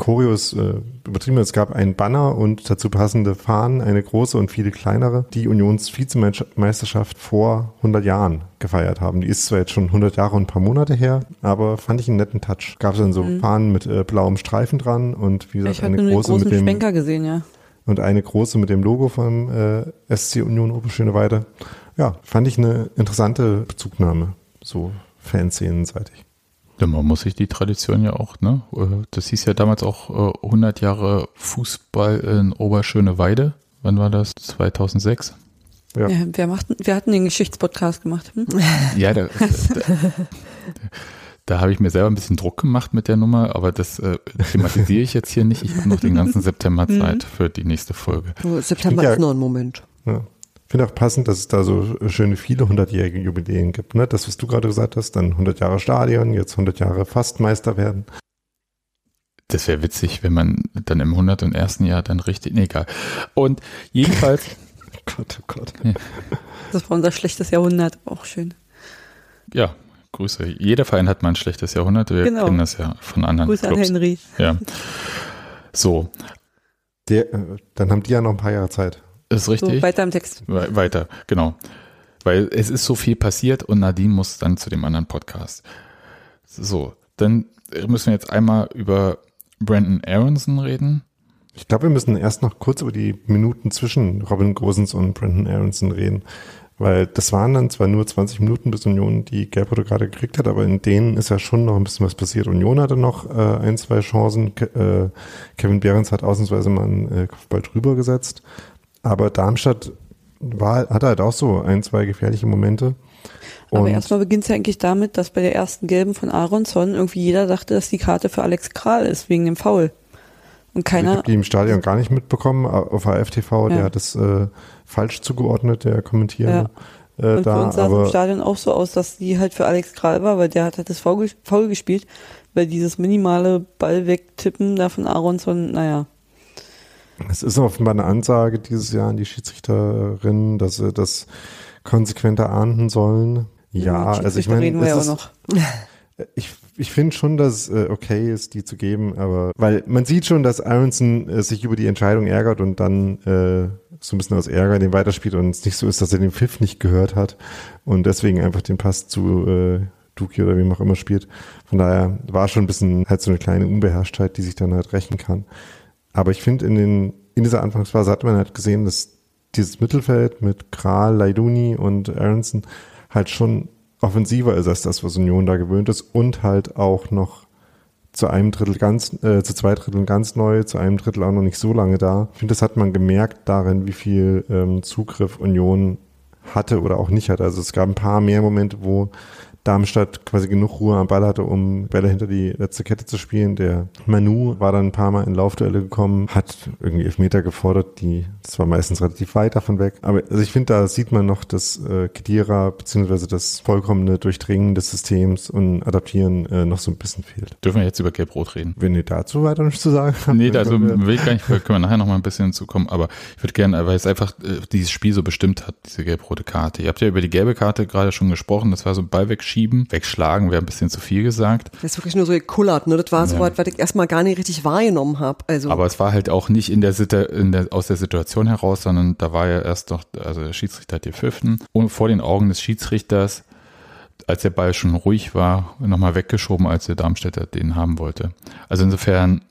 Mini-Choreos, äh, übertrieben, es gab einen Banner und dazu passende Fahnen, eine große und viele kleinere, die Unions Vizemeisterschaft vor 100 Jahren gefeiert haben. Die ist zwar jetzt schon 100 Jahre und ein paar Monate her, aber fand ich einen netten Touch. Gab es dann so Fahnen mit äh, blauem Streifen dran und wie gesagt, Ich eine große mit dem Schwenker gesehen, ja. und eine große mit dem Logo vom äh, SC Union Oberschöneweide. Ja, fand ich eine interessante Bezugnahme, so Fanszenenseitig. Ja, man muss sich die Tradition ja auch, ne? Äh, Das hieß ja damals auch äh, 100 Jahre Fußball in Oberschöneweide. Wann war das? 2006? Ja. ja wir, machten, wir hatten den Geschichtspodcast gemacht. Hm? Ja, da, da, da habe ich mir selber ein bisschen Druck gemacht mit der Nummer, aber das äh, thematisiere ich jetzt hier nicht. Ich habe noch den ganzen September Zeit für die nächste Folge. September ist noch ein Moment. Ja. Finde auch passend, dass es da so schöne viele hundertjährige Jubiläen gibt. Ne? Das, was du gerade gesagt hast, dann 100 Jahre Stadion, jetzt 100 Jahre Fastmeister werden. Das wäre witzig, wenn man dann im 101. Jahr dann richtig, nee, egal. Und jedenfalls, <laughs> Gott, oh Gott. Das war unser schlechtes Jahrhundert. Auch schön. ja, Grüße. Jeder Verein hat mal ein schlechtes Jahrhundert. Wir Genau. kennen das ja von anderen Grüße an Clubs. Henry. Ja. So, Der, äh, dann haben die ja noch ein paar Jahre Zeit. Ist So, richtig. weiter im Text. We- Weiter, genau. Weil es ist so viel passiert und Nadine muss dann zu dem anderen Podcast. So, dann müssen wir jetzt einmal über Brandon Aronson reden. Ich glaube, wir müssen erst noch kurz über die Minuten zwischen Robin Gosens und Brandon Aronson reden. Weil das waren dann zwar nur 20 Minuten, bis Union die Gelb-Rote gerade gekriegt hat, aber in denen ist ja schon noch ein bisschen was passiert. Union hatte noch äh, ein, zwei Chancen. Ke äh, Kevin Behrens hat ausnahmsweise mal einen äh, Kopfball drüber gesetzt. Aber Darmstadt war, hatte halt auch so ein, zwei gefährliche Momente. Aber Und erstmal beginnt es ja eigentlich damit, dass bei der ersten gelben von Aronson irgendwie jeder dachte, dass die Karte für Alex Kral ist, wegen dem Foul. Und ich keiner, habe die im Stadion gar nicht mitbekommen. Auf AFTV, der Ja. hat es äh, falsch zugeordnet, der Kommentierende. Äh, und da, für uns sah es im Stadion auch so aus, dass die halt für Alex Kral war, weil der hat halt das Foul gespielt, weil dieses minimale Ball wegtippen da von Aronson, naja. Es ist offenbar eine Ansage dieses Jahr an die Schiedsrichterinnen, dass sie das konsequenter ahnden sollen. Ja, Mit also ich meine, reden wir ja auch ist- noch. <laughs> ich, ich finde schon, dass es äh, okay ist, die zu geben, aber weil man sieht schon, dass Aronson äh, sich über die Entscheidung ärgert und dann äh, so ein bisschen aus Ärger den weiterspielt und es nicht so ist, dass er den Pfiff nicht gehört hat und deswegen einfach den Pass zu äh, Duki oder wem auch immer spielt. Von daher war schon ein bisschen halt so eine kleine Unbeherrschtheit, die sich dann halt rächen kann. Aber ich finde, in, den, in dieser Anfangsphase hat man halt gesehen, dass dieses Mittelfeld mit Kral, Laiduni und Aronson halt schon offensiver ist als das, was Union da gewöhnt ist und halt auch noch zu einem Drittel ganz, äh, zu zwei Dritteln ganz neu, zu einem Drittel auch noch nicht so lange da. Ich finde, das hat man gemerkt darin, wie viel ähm, Zugriff Union hatte oder auch nicht hatte. Also es gab ein paar mehr Momente, wo Darmstadt quasi genug Ruhe am Ball hatte, um Bälle hinter die letzte Kette zu spielen. Der Manu war dann ein paar Mal in Laufduelle gekommen, hat irgendwie Elfmeter gefordert, die, das war meistens relativ weit davon weg. Aber also ich finde, da sieht man noch, dass äh, Kedira beziehungsweise das vollkommene Durchdringen des Systems und Adaptieren äh, noch so ein bisschen fehlt. Dürfen wir jetzt über Gelb-Rot reden? Wenn ihr dazu weiter nichts zu sagen habt. Nee, also können wir- will ich gar nicht, können wir nachher noch mal ein bisschen hinzukommen, aber ich würde gerne, weil es einfach äh, dieses Spiel so bestimmt hat, diese gelb-rote Karte. Ihr habt ja über die gelbe Karte gerade schon gesprochen, das war so Ball wegschieben, wegschlagen, wäre ein bisschen zu viel gesagt, Das ist wirklich nur so gekullert, ne? Das war so Ja. was, was ich erstmal gar nicht richtig wahrgenommen habe. Also aber es war halt auch nicht in der, in der aus der Situation heraus, sondern da war ja erst noch, also der Schiedsrichter hat gepfiffen und vor den Augen des Schiedsrichters, als der Ball schon ruhig war, nochmal weggeschoben, als der Darmstädter den haben wollte. Also insofern,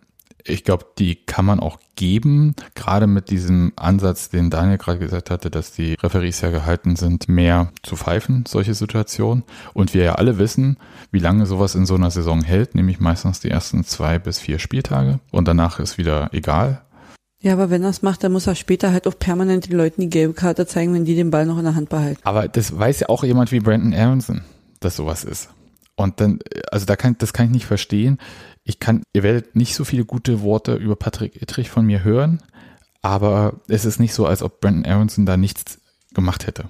ich glaube, die kann man auch geben, gerade mit diesem Ansatz, den Daniel gerade gesagt hatte, dass die Referees ja gehalten sind, mehr zu pfeifen, solche Situationen. Und wir ja alle wissen, wie lange sowas in so einer Saison hält, nämlich meistens die ersten zwei bis vier Spieltage. Und danach ist wieder egal. Ja, aber wenn er es macht, dann muss er später halt auch permanent den Leuten die gelbe Karte zeigen, wenn die den Ball noch in der Hand behalten. Aber das weiß ja auch jemand wie Brandon Aronson, dass sowas ist. Und dann, also da kann, das kann ich nicht verstehen. Ich kann, ihr werdet nicht so viele gute Worte über Patrick Ittrich von mir hören, aber es ist nicht so, als ob Brandon Aronson da nichts gemacht hätte.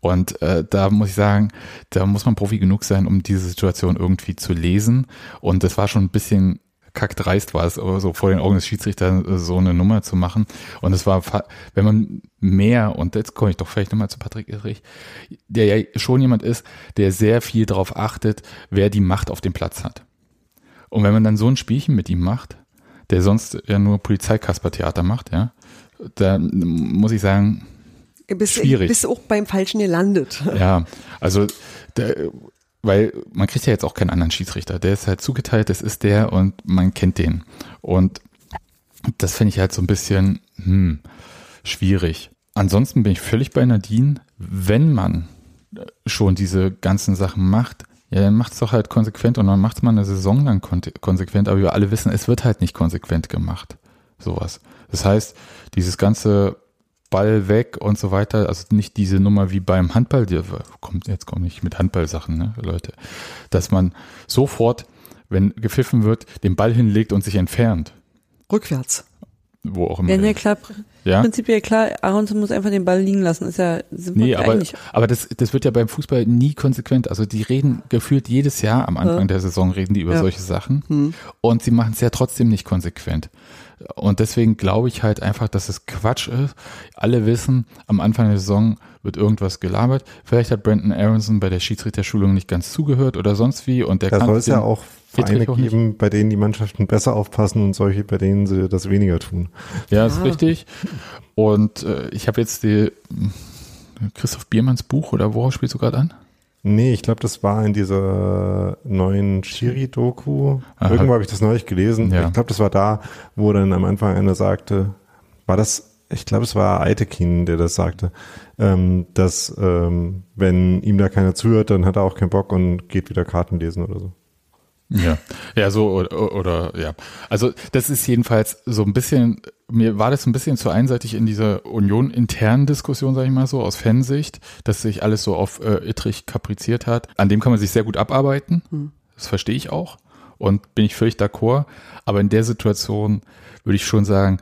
Und äh, da muss ich sagen, da muss man Profi genug sein, um diese Situation irgendwie zu lesen. Und das war schon ein bisschen kackdreist war es, so vor den Augen des Schiedsrichters äh, so eine Nummer zu machen. Und es war, wenn man mehr, und jetzt komme ich doch vielleicht nochmal zu Patrick Irrich, der ja schon jemand ist, der sehr viel darauf achtet, wer die Macht auf dem Platz hat. Und wenn man dann so ein Spielchen mit ihm macht, der sonst ja nur Polizeikaspertheater macht, ja, da muss ich sagen, bist, schwierig. Bist auch beim Falschen gelandet. <laughs> Ja, also der, weil man kriegt ja jetzt auch keinen anderen Schiedsrichter. Der ist halt zugeteilt, das ist der und man kennt den. Und das finde ich halt so ein bisschen hm, schwierig. Ansonsten bin ich völlig bei Nadine, wenn man schon diese ganzen Sachen macht, ja, dann macht es doch halt konsequent und dann macht es mal eine Saison lang konsequent, aber wir alle wissen, es wird halt nicht konsequent gemacht. Sowas. Das heißt, dieses ganze Ball weg und so weiter. Also nicht diese Nummer wie beim Handball, die kommt, jetzt komme ich mit Handballsachen, ne, Leute. Dass man sofort, wenn gepfiffen wird, den Ball hinlegt und sich entfernt. Rückwärts. Wo auch immer. Ja, ne, klar, ja? prinzipiell klar, Aronson muss einfach den Ball liegen lassen. Ist ja, sind nee, aber, aber das, das wird ja beim Fußball nie konsequent. Also die reden gefühlt jedes Jahr am Anfang ja. der Saison reden die über ja. solche Sachen. Hm. Und sie machen es ja trotzdem nicht konsequent. Und deswegen glaube ich halt einfach, dass es Quatsch ist. Alle wissen, am Anfang der Saison wird irgendwas gelabert. Vielleicht hat Brandon Aronson bei der Schiedsrichterschulung nicht ganz zugehört oder sonst wie. Und der da soll es ja auch Vereine geben, nicht. bei denen die Mannschaften besser aufpassen und solche, bei denen sie das weniger tun. Ja, ist richtig. Und äh, ich habe jetzt die Christoph Biermanns Buch oder worauf spielst du gerade an? Nee, ich glaube, das war in dieser neuen Shiri-Doku. Irgendwo habe ich das neulich gelesen. Ja. Ich glaube, das war da, wo dann am Anfang einer sagte, war das, ich glaube, es war Aitekin, der das sagte, ähm, dass ähm, wenn ihm da keiner zuhört, dann hat er auch keinen Bock und geht wieder Karten lesen oder so. Ja, ja, so oder, oder ja. Also das ist jedenfalls so ein bisschen, mir war das ein bisschen zu einseitig in dieser Union-internen Diskussion, sage ich mal so, aus Fansicht, dass sich alles so auf äh, Ittrich kapriziert hat. An dem kann man sich sehr gut abarbeiten. Hm. Das verstehe ich auch und bin ich völlig d'accord. Aber in der Situation würde ich schon sagen,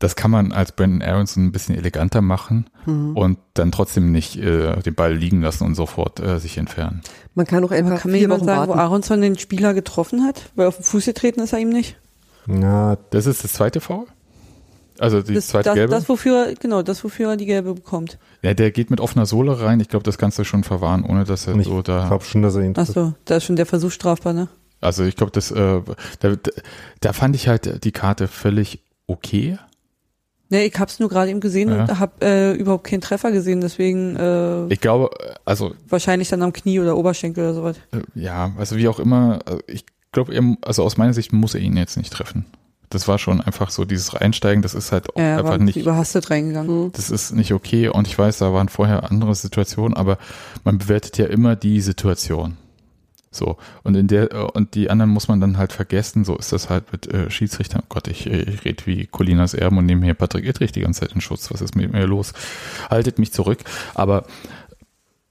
das kann man als Brandon Aronson ein bisschen eleganter machen mhm. und dann trotzdem nicht äh, den Ball liegen lassen und sofort äh, sich entfernen. Man kann auch einfach kann mir jemand sagen, warten. wo Aronson den Spieler getroffen hat, weil auf den Fuß getreten ist er ihm nicht. Ja, das ist das zweite Foul. Also die das, zweite das, gelbe. Das wofür genau, das wofür er die gelbe bekommt. Ja, der geht mit offener Sohle rein. Ich glaube, das kannst du schon verwahren, ohne dass er ich so da. Ich glaube schon, dass er ihn. Ach so, da ist schon der Versuch strafbar, ne? Also ich glaube, das äh, da, da fand ich halt die Karte völlig okay. Nee, ich hab's nur gerade eben gesehen ja. und hab äh, überhaupt keinen Treffer gesehen, deswegen äh, Ich glaube, also wahrscheinlich dann am Knie oder Oberschenkel oder sowas. Äh, ja, also wie auch immer, also ich glaube, also aus meiner Sicht muss er ihn jetzt nicht treffen. Das war schon einfach so dieses Reinsteigen, das ist halt auch ja, einfach nicht überhastet reingegangen. Mhm. Das ist nicht okay und ich weiß, da waren vorher andere Situationen, aber man bewertet ja immer die Situation. So, und in der, äh, und die anderen muss man dann halt vergessen, so ist das halt mit äh, Schiedsrichtern. Oh Gott, ich, ich rede wie Colinas Erben und nehme hier Patrick Ittrich die ganze Zeit in Schutz. Was ist mit mir los? Haltet mich zurück. Aber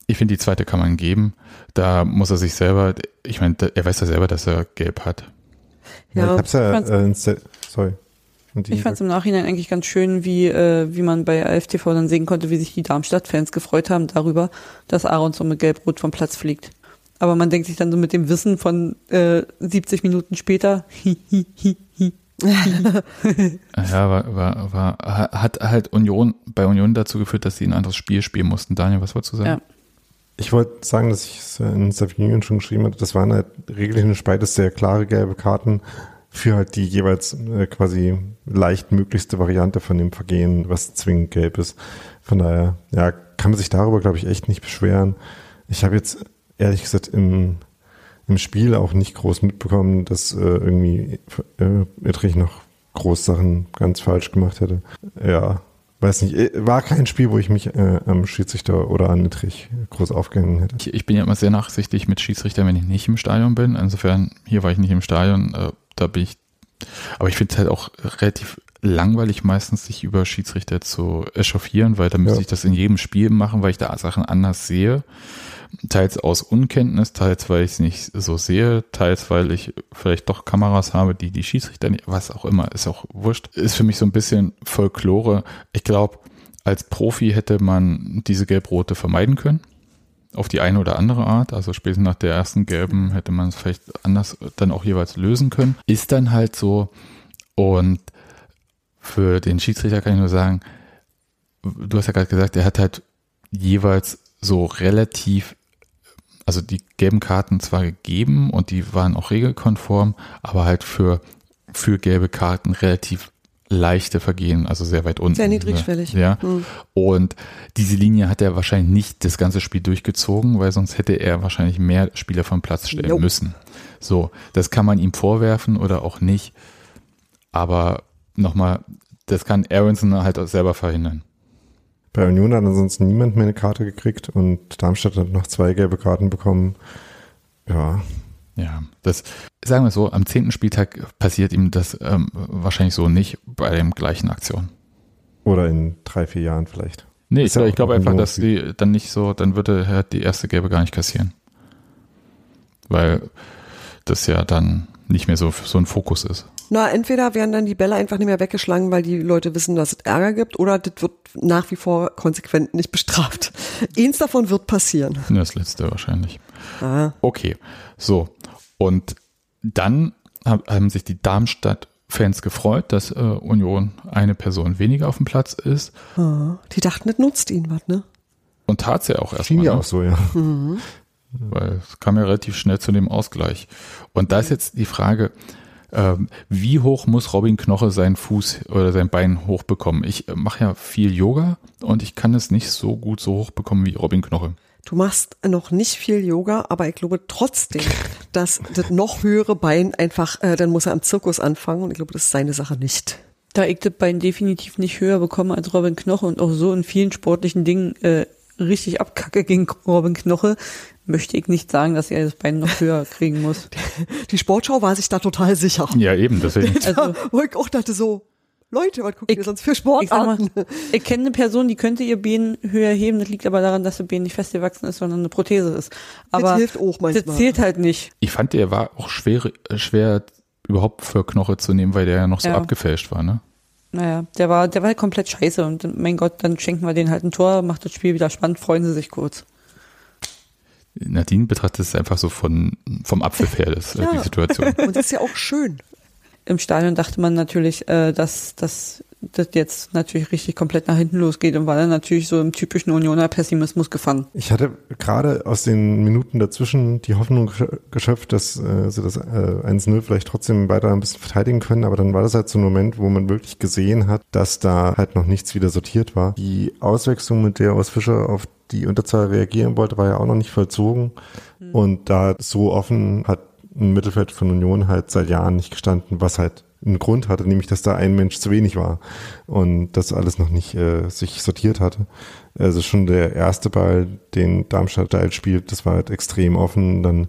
ich finde, die zweite kann man geben. Da muss er sich selber, ich meine, er weiß ja selber, dass er gelb hat. Ja, ja ich hab's ja, äh, sorry. Ich fand es im Nachhinein eigentlich ganz schön, wie, äh, wie man bei AFTV dann sehen konnte, wie sich die Darmstadt-Fans gefreut haben darüber, dass Aaron so mit Gelb-Rot vom Platz fliegt. Aber man denkt sich dann so mit dem Wissen von äh, 70 Minuten später, hi, hi, hi, hi. <laughs> ja, war, war, war, hat halt Union bei Union dazu geführt, dass sie ein anderes Spiel spielen mussten. Daniel, was wolltest du sagen? Ja. Ich wollte sagen, dass ich es in Savignon schon geschrieben hatte, das waren halt regeltechnisch beides sehr klare gelbe Karten für halt die jeweils äh, quasi leicht möglichste Variante von dem Vergehen, was zwingend gelb ist. Von daher, ja, kann man sich darüber, glaube ich, echt nicht beschweren. Ich habe jetzt ehrlich gesagt im, im Spiel auch nicht groß mitbekommen, dass äh, irgendwie äh, Ittrich noch Großsachen ganz falsch gemacht hätte. Ja, weiß nicht, äh, war kein Spiel, wo ich mich äh, am Schiedsrichter oder an Nittrich groß aufgehängt hätte. Ich, ich, bin ja immer sehr nachsichtig mit Schiedsrichtern, wenn ich nicht im Stadion bin. Insofern, hier war ich nicht im Stadion, äh, da bin ich. Aber ich finde es halt auch relativ langweilig, meistens sich über Schiedsrichter zu echauffieren, weil da müsste ja. ich das in jedem Spiel machen, weil ich da Sachen anders sehe. Teils aus Unkenntnis, teils weil ich es nicht so sehe, teils weil ich vielleicht doch Kameras habe, die die Schiedsrichter, nicht, was auch immer, ist auch wurscht. Ist für mich so ein bisschen Folklore. Ich glaube, als Profi hätte man diese Gelb-Rote vermeiden können. Auf die eine oder andere Art. Also spätestens nach der ersten gelben hätte man es vielleicht anders dann auch jeweils lösen können. Ist dann halt so. Und für den Schiedsrichter kann ich nur sagen, du hast ja gerade gesagt, er hat halt jeweils so relativ also die gelben Karten zwar gegeben und die waren auch regelkonform, aber halt für, für gelbe Karten relativ leichte Vergehen, also sehr weit unten. Sehr niedrigschwellig. Ja. Mhm. Und diese Linie hat er wahrscheinlich nicht das ganze Spiel durchgezogen, weil sonst hätte er wahrscheinlich mehr Spieler vom Platz stellen nope. müssen. So, das kann man ihm vorwerfen oder auch nicht. Aber nochmal, das kann Aronson halt auch selber verhindern. Bei Union hat ansonsten niemand mehr eine Karte gekriegt und Darmstadt hat noch zwei gelbe Karten bekommen. Ja. Ja, das sagen wir so, am zehnten Spieltag passiert ihm das ähm, wahrscheinlich so nicht bei dem gleichen Aktion. Oder in drei, vier Jahren vielleicht. Nee, ich, ich glaube einfach, dass die dann nicht so, dann würde er die erste Gelbe gar nicht kassieren. Weil das ja dann nicht mehr so, so ein Fokus ist. Na, entweder werden dann die Bälle einfach nicht mehr weggeschlagen, weil die Leute wissen, dass es Ärger gibt, oder das wird nach wie vor konsequent nicht bestraft. <laughs> Eins davon wird passieren. Das letzte wahrscheinlich. Ah. Okay, so. Und dann haben sich die Darmstadt-Fans gefreut, dass äh, Union eine Person weniger auf dem Platz ist. Ah. Die dachten, das nutzt ihnen was, ne? Und tat sie ja auch erstmal. Schien ja ne? auch so, ja. Mhm. Weil es kam ja relativ schnell zu dem Ausgleich. Und da ist jetzt die Frage, wie hoch muss Robin Knoche seinen Fuß oder sein Bein hochbekommen? Ich äh, mache ja viel Yoga und ich kann es nicht so gut so hoch bekommen wie Robin Knoche. Du machst noch nicht viel Yoga, aber ich glaube trotzdem, <laughs> dass das noch höhere Bein einfach, äh, dann muss er am Zirkus anfangen und ich glaube, das ist seine Sache nicht. Da ich das Bein definitiv nicht höher bekomme als Robin Knoche und auch so in vielen sportlichen Dingen äh, richtig abkacke gegen Robin Knoche, möchte ich nicht sagen, dass er das Bein noch höher <laughs> kriegen muss. Die Sportschau war sich da total sicher. Ja, eben, deswegen. <laughs> Also, wo ich auch dachte so, Leute, was guckt ich, ihr sonst für Sportarten? Ich, ich kenne eine Person, die könnte ihr Bein höher heben, das liegt aber daran, dass das Bein nicht festgewachsen ist, sondern eine Prothese ist. Aber das hilft auch manchmal. Das zählt halt nicht. Ich fand, der war auch schwer, schwer überhaupt für Knoche zu nehmen, weil der ja noch so ja. abgefälscht war, ne? Naja, der war, der war halt komplett scheiße und mein Gott, dann schenken wir denen halt ein Tor, macht das Spiel wieder spannend, freuen sie sich kurz. Nadine betrachtet es einfach so von, vom Apfelpferdes, ja. die Situation. <laughs> Und das ist ja auch schön. Im Stadion dachte man natürlich, äh, dass, dass das jetzt natürlich richtig komplett nach hinten losgeht und war dann natürlich so im typischen Unioner Pessimismus gefangen. Ich hatte gerade aus den Minuten dazwischen die Hoffnung geschöpft, dass äh, sie das äh, 1-0 vielleicht trotzdem weiter ein bisschen verteidigen können, aber dann war das halt so ein Moment, wo man wirklich gesehen hat, dass da halt noch nichts wieder sortiert war. Die Auswechslung, mit der aus Fischer auf die Unterzahl reagieren wollte, war ja auch noch nicht vollzogen. Mhm. Und da so offen hat ein Mittelfeld von Union halt seit Jahren nicht gestanden, was halt einen Grund hatte, nämlich dass da ein Mensch zu wenig war und das alles noch nicht äh, sich sortiert hatte. Also schon der erste Ball, den Darmstadt da spielt, das war halt extrem offen. Dann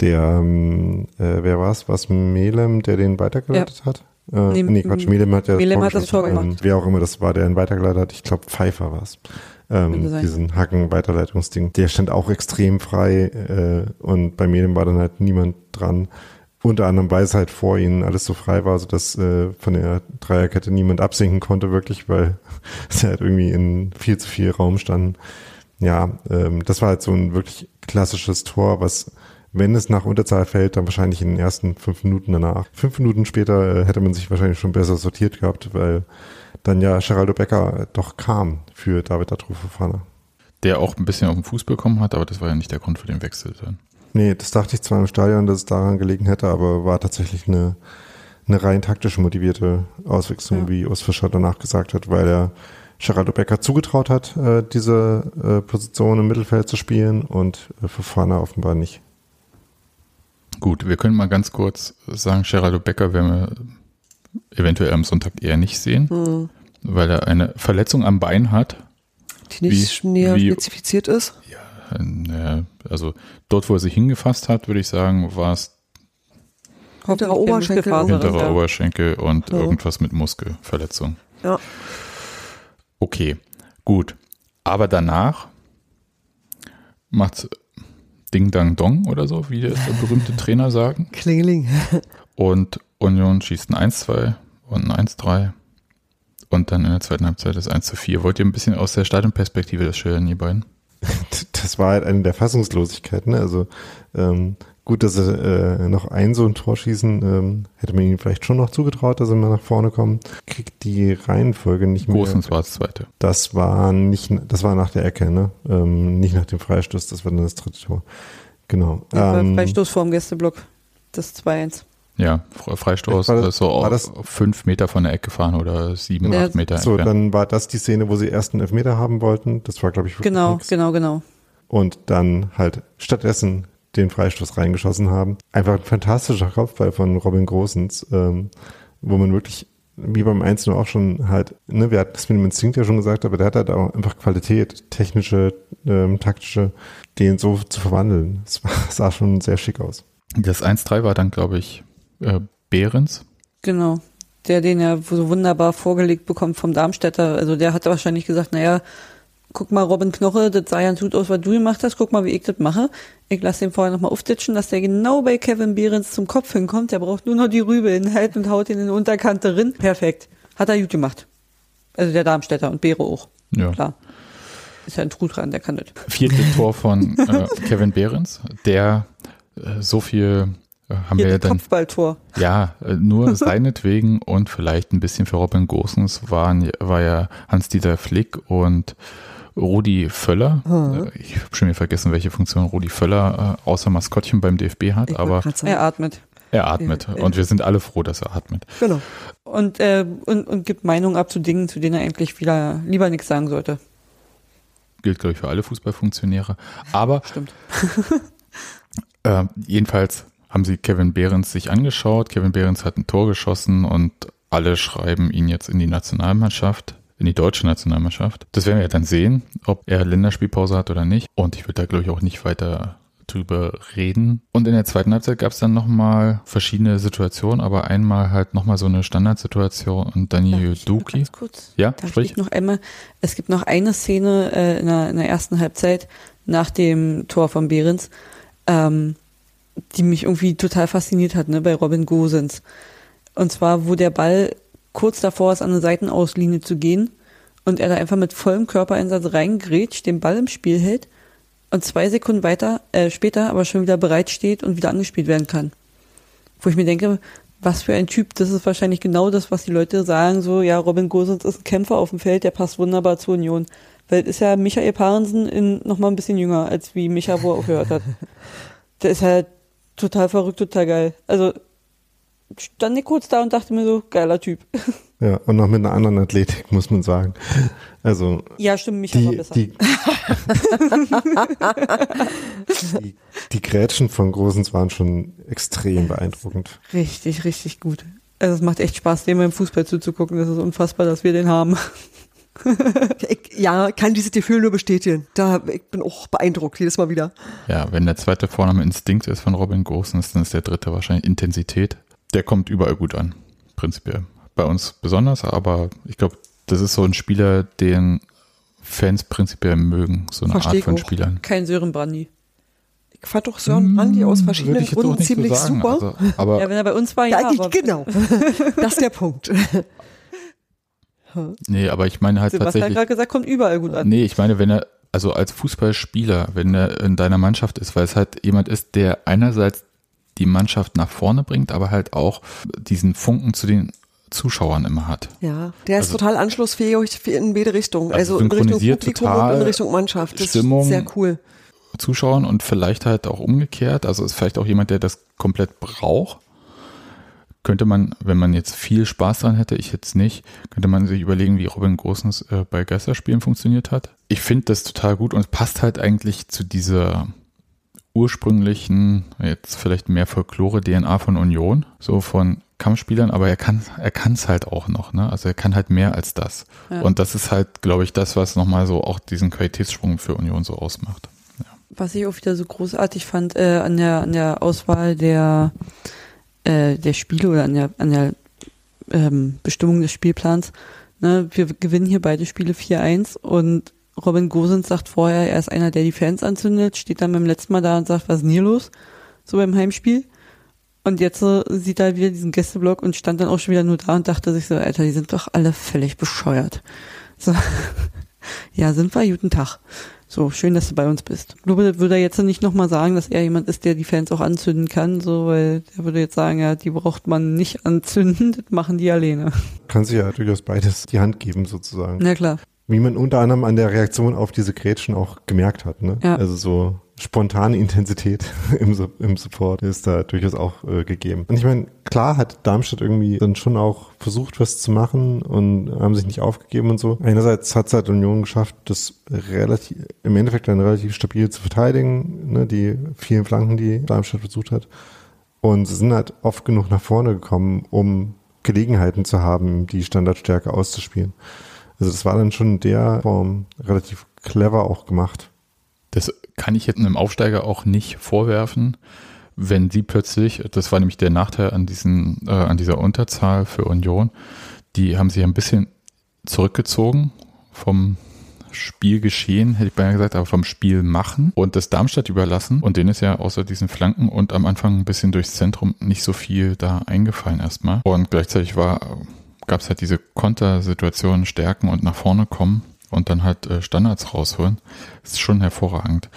der, ähm, äh, wer war es? Was Melem, der den weitergeleitet ja. hat? Äh, nee, nee, Quatsch, Melem hat ja Melem hat das Tor gemacht. Ähm, wer auch immer das war, der ihn weitergeleitet hat. Ich glaube, Pfeiffer war es ähm, diesen Hacken-Weiterleitungsding. Der stand auch extrem frei äh, und bei mir war dann halt niemand dran. Unter anderem, weil es halt vor ihnen alles so frei war, sodass äh, von der Dreierkette niemand absinken konnte, wirklich, weil <laughs> es halt irgendwie in viel zu viel Raum standen. Ja, ähm, das war halt so ein wirklich klassisches Tor, was wenn es nach Unterzahl fällt, dann wahrscheinlich in den ersten fünf Minuten danach. Fünf Minuten später äh, hätte man sich wahrscheinlich schon besser sortiert gehabt, weil dann ja Geraldo Becker doch kam für David Atrufo-Fana. Der auch ein bisschen auf den Fuß bekommen hat, aber das war ja nicht der Grund für den Wechsel dann. Nee, das dachte ich zwar im Stadion, dass es daran gelegen hätte, aber war tatsächlich eine, eine rein taktisch motivierte Auswechslung, ja. wie Urs Fischer danach gesagt hat, weil er Geraldo Becker zugetraut hat, äh, diese äh, Position im Mittelfeld zu spielen und äh, für Fana offenbar nicht. Gut, wir können mal ganz kurz sagen, Geraldo Becker, wer mir eventuell am Sonntag eher nicht sehen, Hm. weil er eine Verletzung am Bein hat. Die nicht Wie- näher wie- spezifiziert ist. Äh, naja, also dort, wo er sich hingefasst hat, würde ich sagen, war es Hinterer Oberschenkel. Hinterer ja. Oberschenkel und Ja. irgendwas mit Muskelverletzung. Ja. Okay, gut. Aber danach macht's Ding Dang Dong oder so, wie der <laughs> berühmte Trainer sagen. Klingeling. Und Union schießt ein 1-2 und ein 1-3. Und dann in der zweiten Halbzeit das 1 zu 4. Wollt ihr ein bisschen aus der Stadionperspektive das schildern, ihr beiden? <laughs> Das war halt eine der Fassungslosigkeiten. Ne? Also ähm, gut, dass sie äh, noch ein so ein Tor schießen, ähm, hätte man ihnen vielleicht schon noch zugetraut, dass sie mal nach vorne kommen. Kriegt die Reihenfolge nicht mehr. Großens war das zweite. Das war nicht, das war nach der Ecke, ne? Ähm, nicht nach dem Freistoß, das war dann das dritte Tor. Genau. Ja, Ähm, Freistoß vorm Gästeblock. Das 2-1. Ja, Fre- Freistoß War das- äh, so war auf das- fünf Meter von der Ecke fahren oder sieben, Ja, acht Meter so, entfernt. dann war das die Szene, wo sie erst einen Elfmeter haben wollten. Das war, glaube ich, wirklich Genau, nix. genau, genau. Und dann halt stattdessen den Freistoß reingeschossen haben. Einfach ein fantastischer Kopfball von Robin Großens, ähm, wo man wirklich, wie beim 1 auch schon halt, ne, wir hatten das mit dem Instinkt ja schon gesagt, aber der hat halt auch einfach Qualität, technische, ähm, taktische, den so zu verwandeln. Das war, <laughs> sah schon sehr schick aus. Das 1-3 war dann, glaube ich, äh, Behrens. Genau. Der den ja so wunderbar vorgelegt bekommt vom Darmstädter. Also der hat wahrscheinlich gesagt, naja, guck mal, Robin Knoche, das sah ganz gut aus, was du gemacht hast. Guck mal, wie ich das mache. Ich lasse den vorher nochmal aufditschen, dass der genau bei Kevin Behrens zum Kopf hinkommt. Der braucht nur noch die Rübe hinhalten und haut ihn in die Unterkante drin. Perfekt. Hat er gut gemacht. Also der Darmstädter und Beere auch. Ja. Klar. Ist ja ein Trut dran, der kann das. Vierte Tor von äh, <laughs> Kevin Behrens, der äh, so viel haben wir Hier ja das dann Kopfballtor. Ja, äh, nur <laughs> seinetwegen und vielleicht ein bisschen für Robin Gosens waren, war ja Hans-Dieter Flick und Rudi Völler. Äh, Ich habe schon wieder vergessen, welche Funktion Rudi Völler äh, außer Maskottchen beim DFB hat, Ich aber. Er atmet. er atmet. Ja. Und wir sind alle froh, dass er atmet. Genau. Und, äh, und, und gibt Meinung ab zu Dingen, zu denen er eigentlich wieder lieber nichts sagen sollte. Gilt, glaube ich, für alle Fußballfunktionäre. Aber Stimmt. <laughs> Äh, jedenfalls haben sie Kevin Behrens sich angeschaut. Kevin Behrens hat ein Tor geschossen und alle schreiben ihn jetzt in die Nationalmannschaft, in die deutsche Nationalmannschaft. Das werden wir ja dann sehen, ob er Länderspielpause hat oder nicht. Und ich würde da, glaube ich, auch nicht weiter drüber reden. Und in der zweiten Halbzeit gab es dann nochmal verschiedene Situationen, aber einmal halt nochmal so eine Standardsituation und Dani Darf ich noch Duki. Kurz. Ja, Darf sprich. ich noch einmal? Es gibt noch eine Szene äh, in, der, in der ersten Halbzeit nach dem Tor von Behrens, ähm, die mich irgendwie total fasziniert hat, ne, bei Robin Gosens. Und zwar, wo der Ball kurz davor ist, an eine Seitenauslinie zu gehen und er da einfach mit vollem Körpereinsatz reingrätscht, den Ball im Spiel hält und zwei Sekunden weiter, äh, später aber schon wieder bereit steht und wieder angespielt werden kann. Wo ich mir denke, was für ein Typ, das ist wahrscheinlich genau das, was die Leute sagen, so, ja, Robin Gosens ist ein Kämpfer auf dem Feld, der passt wunderbar zur Union. Weil es ist ja Michael Parensen in noch mal ein bisschen jünger, als wie Micha, wo er aufgehört hat. <laughs> Der ist halt total verrückt, total geil. Also, stand ich kurz da und dachte mir so, geiler Typ. <laughs> Ja, und noch mit einer anderen Athletik, muss man sagen. Also Ja, stimmt, Micha war die, besser. die, <laughs> die, die Grätschen von Großens waren schon extrem beeindruckend. Richtig, richtig gut. Also es macht echt Spaß, dem beim Fußball zuzugucken. Das ist unfassbar, dass wir den haben. <laughs> Ich, ja, kann dieses Gefühl nur bestätigen. Da, ich bin auch beeindruckt, jedes Mal wieder. Ja, wenn der zweite Vorname Instinkt ist von Robin Gosens, dann ist der dritte wahrscheinlich Intensität. Der kommt überall gut an, prinzipiell. Bei uns besonders, aber ich glaube, das ist so ein Spieler, den Fans prinzipiell mögen, so eine Versteh Art von auch. Spielern. Kein Sören Brandy. Ich fand doch Sören Brandy aus verschiedenen Gründen so ziemlich sagen, super. Also, aber Ja, wenn er bei uns war, ja. Ja, aber genau. <laughs> das ist der Punkt. Nee, aber ich meine halt Sebastian hat tatsächlich. gerade gesagt, kommt überall gut an. Nee, ich meine, wenn er, also als Fußballspieler, wenn er in deiner Mannschaft ist, weil es halt jemand ist, der einerseits die Mannschaft nach vorne bringt, aber halt auch diesen Funken zu den Zuschauern immer hat. Ja, der ist Also- total anschlussfähig in beide Richtungen. Also Also, in Richtung Publikum total und in Richtung Mannschaft. Das Stimmung. ist sehr cool. Zuschauern und vielleicht halt auch umgekehrt. Also ist vielleicht auch jemand, der das komplett braucht. Könnte man, wenn man jetzt viel Spaß dran hätte, ich jetzt nicht, könnte man sich überlegen, wie Robin Gosens äh, bei Geisterspielen funktioniert hat. Ich finde das total gut und es passt halt eigentlich zu dieser ursprünglichen, jetzt vielleicht mehr Folklore-DNA von Union, so von Kampfspielern, aber er kann er kann es halt auch noch, ne? Also er kann halt mehr als das. Ja. Und das ist halt, glaube ich, das, was nochmal so auch diesen Qualitätssprung für Union so ausmacht. Ja. Was ich auch wieder so großartig fand äh, an der an der Auswahl der äh, der Spiele oder an der an der ähm, Bestimmung des Spielplans. Ne? Wir gewinnen hier beide Spiele 4-1 und Robin Gosens sagt vorher, er ist einer, der die Fans anzündet, steht dann beim letzten Mal da und sagt, was ist denn hier los? So beim Heimspiel. Und jetzt äh, sieht er wieder diesen Gästeblock und stand dann auch schon wieder nur da und dachte sich so, Alter, die sind doch alle völlig bescheuert. So. <laughs> ja, sind wir, guten Tag. So, schön, dass du bei uns bist. Glaube, würde jetzt nicht nochmal sagen, dass er jemand ist, der die Fans auch anzünden kann, so, weil er würde jetzt sagen, ja, die braucht man nicht <laughs> anzünden, das machen die alleine. Kann sich ja durchaus beides die Hand geben, sozusagen. Na klar. Wie man unter anderem an der Reaktion auf diese Grätschen auch gemerkt hat, ne? Ja. Also so spontane Intensität <laughs> im, im Support ist da durchaus auch äh, gegeben. Und ich meine, klar hat Darmstadt irgendwie dann schon auch versucht, was zu machen und haben sich nicht aufgegeben und so. Einerseits hat es halt Union geschafft, das relativ, im Endeffekt dann relativ stabil zu verteidigen, ne, die vielen Flanken, die Darmstadt versucht hat. Und sie sind halt oft genug nach vorne gekommen, um Gelegenheiten zu haben, die Standardstärke auszuspielen. Also das war dann schon in der Form relativ clever auch gemacht. Das kann ich jetzt einem Aufsteiger auch nicht vorwerfen, wenn sie plötzlich, das war nämlich der Nachteil an diesen, äh, an dieser Unterzahl für Union, die haben sich ein bisschen zurückgezogen vom Spielgeschehen, hätte ich beinahe gesagt, aber vom Spiel machen und das Darmstadt überlassen. Und denen ist ja außer diesen Flanken und am Anfang ein bisschen durchs Zentrum nicht so viel da eingefallen erstmal. Und gleichzeitig gab es halt diese Kontersituationen, Stärken und nach vorne kommen und dann halt äh, Standards rausholen. Ist schon hervorragend.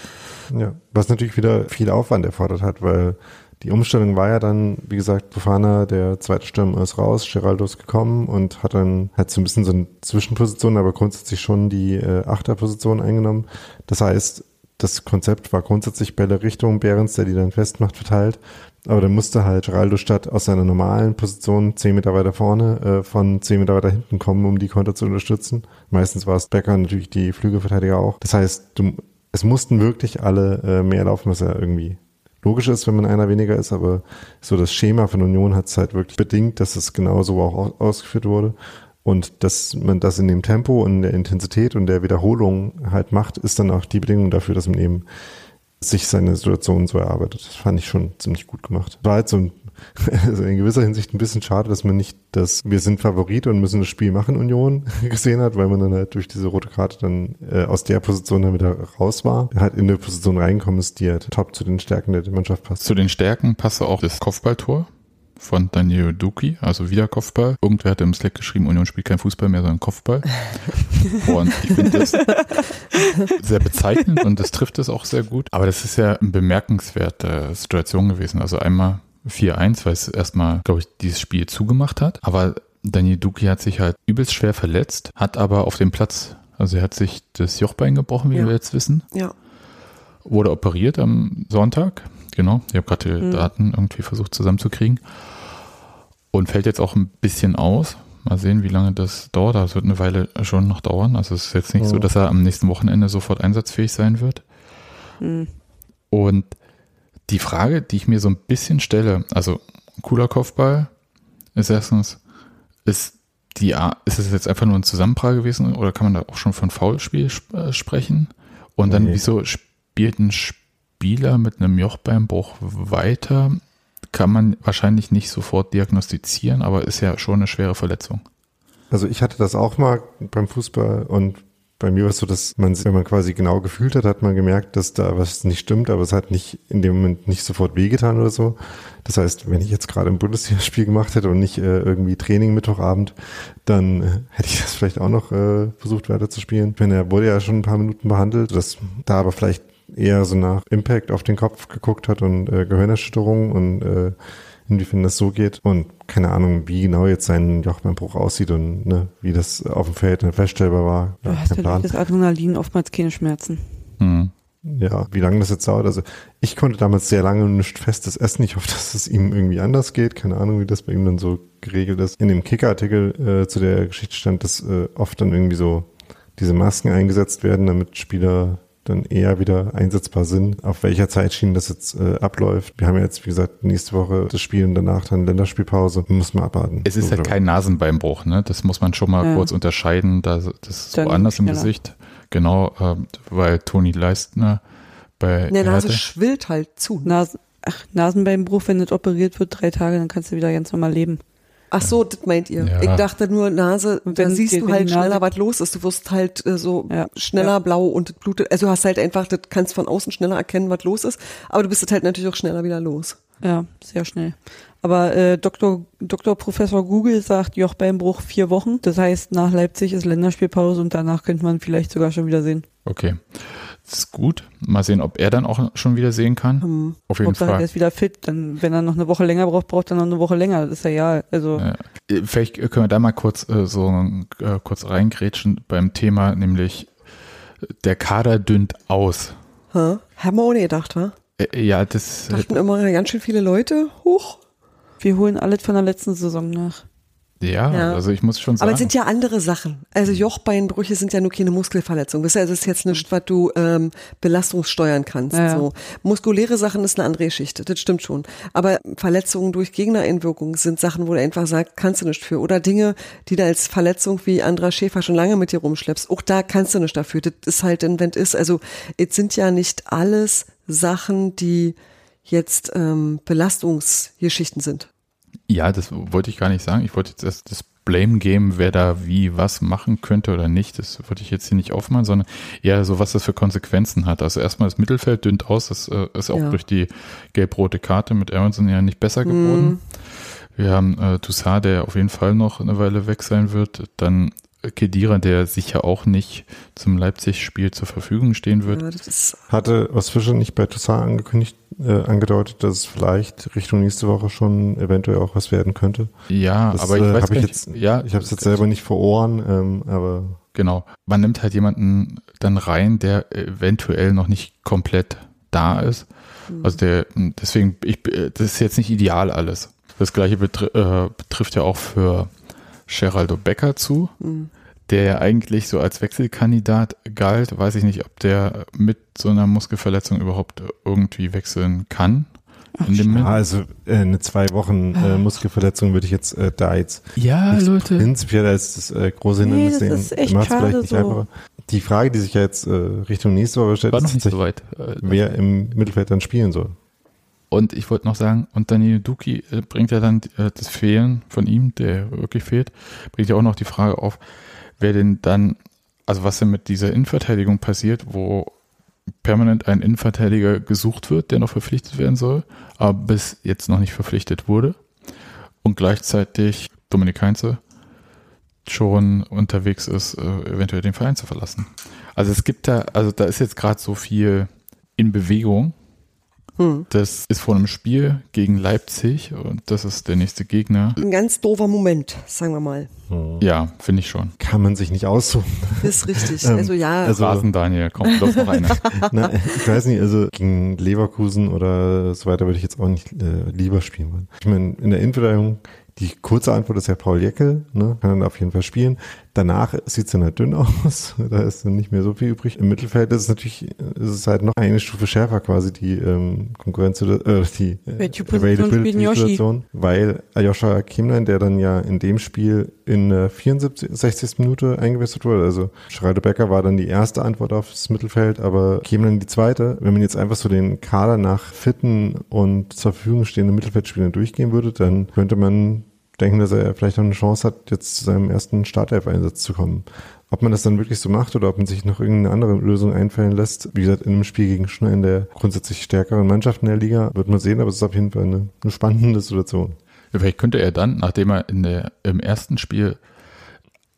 Ja, was natürlich wieder viel Aufwand erfordert hat, weil die Umstellung war ja dann, wie gesagt, Bufana, der zweite Stürmer ist raus, Geraldo ist gekommen und hat dann halt so ein bisschen so eine Zwischenposition, aber grundsätzlich schon die äh, Achterposition eingenommen. Das heißt, das Konzept war grundsätzlich Bälle Richtung Behrens, der die dann festmacht, verteilt. Aber dann musste halt Geraldo statt aus seiner normalen Position zehn Meter weiter vorne äh, von zehn Meter weiter hinten kommen, um die Konter zu unterstützen. Meistens war es Becker natürlich die Flügelverteidiger auch. Das heißt, du, es mussten wirklich alle äh, mehr laufen, was ja irgendwie logisch ist, wenn man einer weniger ist, aber so das Schema von Union hat es halt wirklich bedingt, dass es genau so auch ausgeführt wurde. Und dass man das in dem Tempo und der Intensität und der Wiederholung halt macht, ist dann auch die Bedingung dafür, dass man eben sich seine Situation so erarbeitet. Das fand ich schon ziemlich gut gemacht. War halt so ein, <laughs> also in gewisser Hinsicht ein bisschen schade, dass man nicht das Wir sind Favorit und müssen das Spiel machen Union <laughs> gesehen hat, weil man dann halt durch diese rote Karte dann äh, aus der Position dann wieder raus war. Halt in eine Position reinkommen ist, die halt top zu den Stärken der Mannschaft passt. Zu den Stärken passt auch das Kopfballtor von Daniel Duki, also wieder Kopfball. Irgendwer hat im Slack geschrieben, Union spielt kein Fußball mehr, sondern Kopfball. <laughs> und ich finde das sehr bezeichnend und das trifft es auch sehr gut. Aber das ist ja eine bemerkenswerte Situation gewesen. Also einmal 4-1, weil es erstmal, glaube ich, dieses Spiel zugemacht hat. Aber Daniel Duki hat sich halt übelst schwer verletzt, hat aber auf dem Platz, also er hat sich das Jochbein gebrochen, wie ja. wir jetzt wissen. Ja. Wurde operiert am Sonntag. Genau. Ich habe gerade die mhm. Daten irgendwie versucht zusammenzukriegen und fällt jetzt auch ein bisschen aus. Mal sehen, wie lange das dauert. Das wird eine Weile schon noch dauern. Also es ist jetzt nicht ja. so, dass er am nächsten Wochenende sofort einsatzfähig sein wird. Mhm. Und die Frage, die ich mir so ein bisschen stelle, also cooler Kopfball ist erstens, ist die ist es jetzt einfach nur ein Zusammenprall gewesen oder kann man da auch schon von Foulspiel sp äh, sprechen? Und dann, nee. wieso spielt ein Spieler mit einem Jochbeinbruch weiter? Kann man wahrscheinlich nicht sofort diagnostizieren, aber ist ja schon eine schwere Verletzung. Also ich hatte das auch mal beim Fußball und bei mir war es so, dass man, wenn man quasi genau gefühlt hat, hat man gemerkt, dass da was nicht stimmt, aber es hat nicht in dem Moment nicht sofort wehgetan oder so. Das heißt, wenn ich jetzt gerade ein Bundesligaspiel gemacht hätte und nicht äh, irgendwie Training Mittwochabend, dann äh, hätte ich das vielleicht auch noch äh, versucht weiter zu spielen. Wenn er wurde ja schon ein paar Minuten behandelt, dass da aber vielleicht eher so nach Impact auf den Kopf geguckt hat und äh, Gehirnerschütterung und äh, inwiefern das so geht und keine Ahnung, wie genau jetzt sein Jochbeinbruch aussieht und ne, wie das auf dem Feld feststellbar war. Ja, du hast ja das Adrenalin oftmals keine Schmerzen. Mhm. Ja, wie lange das jetzt dauert. Also ich konnte damals sehr lange nicht festes Essen. Ich hoffe, <laughs> dass es ihm irgendwie anders geht. Keine Ahnung, wie das bei ihm dann so geregelt ist. In dem Kicker-Artikel äh, zu der Geschichte stand, dass äh, oft dann irgendwie so diese Masken eingesetzt werden, damit Spieler dann eher wieder einsetzbar sind. Auf welcher Zeitschiene das jetzt äh, abläuft. Wir haben ja jetzt, wie gesagt, nächste Woche das Spiel und danach dann Länderspielpause. Muss man abwarten. Es ist halt kein Nasenbeinbruch, ne? Das muss man schon mal Ja. kurz unterscheiden. Da, das ist Dann woanders im. Gesicht. Genau, äh, weil Toni Leistner bei der Nase Hertha- schwillt halt zu. Nasen, ach, Nasenbeinbruch, wenn das operiert wird, drei Tage, dann kannst du wieder ganz normal leben. Ach so, das meint ihr. Ja. Ich dachte nur Nase, da siehst du halt schneller, was los ist. Du wirst halt äh, so Ja. schneller Ja. blau und das blutet. Also du hast halt einfach, das kannst von außen schneller erkennen, was los ist. Aber du bist halt natürlich auch schneller wieder los. Ja, sehr schnell. Aber äh, Dr. Dr. Professor Google sagt Jochbeinbruch vier Wochen. Das heißt, nach Leipzig ist Länderspielpause und danach könnte man vielleicht sogar schon wieder sehen. Okay. Das ist gut. Mal sehen, ob er dann auch schon wieder sehen kann. Hm. Auf jeden der Fall. ist wieder fit. Dann, wenn er noch eine Woche länger braucht, braucht er noch eine Woche länger. Das ist ja ja. Also Ja. Vielleicht können wir da mal kurz äh, so äh, kurz reingrätschen beim Thema, nämlich der Kader dünnt aus. Hä? Haben wir auch nicht gedacht, wa? Äh, ja, das Dachten immer ganz schön viele Leute hoch. wir holen alles von der letzten Saison nach. Ja, Ja. also ich muss schon sagen. Aber es sind ja andere Sachen. Also Jochbeinbrüche sind ja nur keine Muskelverletzung. Das ist ja das ist jetzt nicht, was du ähm, belastungssteuern kannst. Ja, ja. So. Muskuläre Sachen ist eine andere Geschichte, das stimmt schon. Aber Verletzungen durch Gegnereinwirkung sind Sachen, wo du einfach sagst, kannst du nicht für. Oder Dinge, die du als Verletzung wie Andra Schäfer schon lange mit dir rumschleppst, auch da kannst du nicht dafür. Das ist halt ein Wenn ist. Also es sind ja nicht alles Sachen, die jetzt ähm, Belastungsgeschichten sind. Ja, das wollte ich gar nicht sagen. Ich wollte jetzt das, das Blame Game, wer da wie was machen könnte oder nicht, das wollte ich jetzt hier nicht aufmachen, sondern eher so, was das für Konsequenzen hat. Also erstmal das Mittelfeld dünnt aus, das äh, ist auch Ja. durch die gelb-rote Karte mit Aronson ja nicht besser geworden. Wir haben äh, Toussaint, der auf jeden Fall noch eine Weile weg sein wird. Dann Kedira, der sicher auch nicht zum Leipzig-Spiel zur Verfügung stehen wird. Hatte Ostfischer nicht bei Toussaint angekündigt, äh, angedeutet, dass es vielleicht Richtung nächste Woche schon eventuell auch was werden könnte? Ja, Das aber ich äh, weiß hab ich nicht. jetzt, ja, ich habe es jetzt selber nicht vor Ohren, ähm, aber Genau. Man nimmt halt jemanden dann rein, der eventuell noch nicht komplett da ist. Also der, deswegen, ich, das ist jetzt nicht ideal alles. Das gleiche betri äh, betrifft ja auch für Geraldo Becker zu, der ja eigentlich so als Wechselkandidat galt. Weiß ich nicht, ob der mit so einer Muskelverletzung überhaupt irgendwie wechseln kann. In dem ja, also äh, eine zwei Wochen äh, Muskelverletzung würde ich jetzt äh, da jetzt ja, nicht Leute. prinzipiell als das äh, große Nee, Hindernis das sehen. ist echt Macht's schade vielleicht nicht so. einfacher. Die Frage, die sich ja jetzt äh, Richtung nächste Woche stellt, War ist noch nicht so weit. Äh, wer im Mittelfeld dann spielen soll. Und ich wollte noch sagen, und Daniel Duki äh, bringt ja dann äh, das Fehlen von ihm, der wirklich fehlt, bringt ja auch noch die Frage auf, wer denn dann, also was denn mit dieser Innenverteidigung passiert, wo permanent ein Innenverteidiger gesucht wird, der noch verpflichtet werden soll, aber bis jetzt noch nicht verpflichtet wurde. Und gleichzeitig Dominik Heinze schon unterwegs ist, äh, eventuell den Verein zu verlassen. Also es gibt da, also da ist jetzt gerade so viel in Bewegung. Hm. Das ist vor einem Spiel gegen Leipzig und das ist der nächste Gegner. ein ganz doofer Moment, sagen wir mal. Ja, finde ich schon. Kann man sich nicht aussuchen. Das <laughs> ist richtig. Ähm, also ja, also- Rasen, Daniel, komm, lauf noch <laughs> eine. Na, ich weiß nicht, also gegen Leverkusen oder so weiter würde ich jetzt auch nicht äh, lieber spielen wollen. Ich meine, in der Innenverteidigung, die kurze Antwort ist ja Paul Jeckel, ne? kann dann auf jeden Fall spielen. Danach sieht es dann halt dünn aus, <laughs> da ist dann nicht mehr so viel übrig. Im Mittelfeld ist es natürlich, ist es halt noch eine Stufe schärfer quasi die ähm, Konkurrenz oder äh, die äh, Welche Position spielt denn Yoshi? Situation, weil Aljoscha Kiemlein, der dann ja in dem Spiel in der 74, 60. Minute eingewechselt wurde, also Schreider Becker war dann die erste Antwort aufs Mittelfeld, aber Kiemlein die zweite. Wenn man jetzt einfach so den Kader nach fitten und zur Verfügung stehenden Mittelfeldspielern durchgehen würde, dann könnte man denken, dass er vielleicht noch eine Chance hat, jetzt zu seinem ersten Startelf-Einsatz zu kommen. Ob man das dann wirklich so macht oder ob man sich noch irgendeine andere Lösung einfallen lässt, wie gesagt, in einem Spiel gegen schon eine der grundsätzlich stärkeren Mannschaften der Liga, wird man sehen, aber es ist auf jeden Fall eine, eine spannende Situation. Vielleicht könnte er dann, nachdem er in der, im ersten Spiel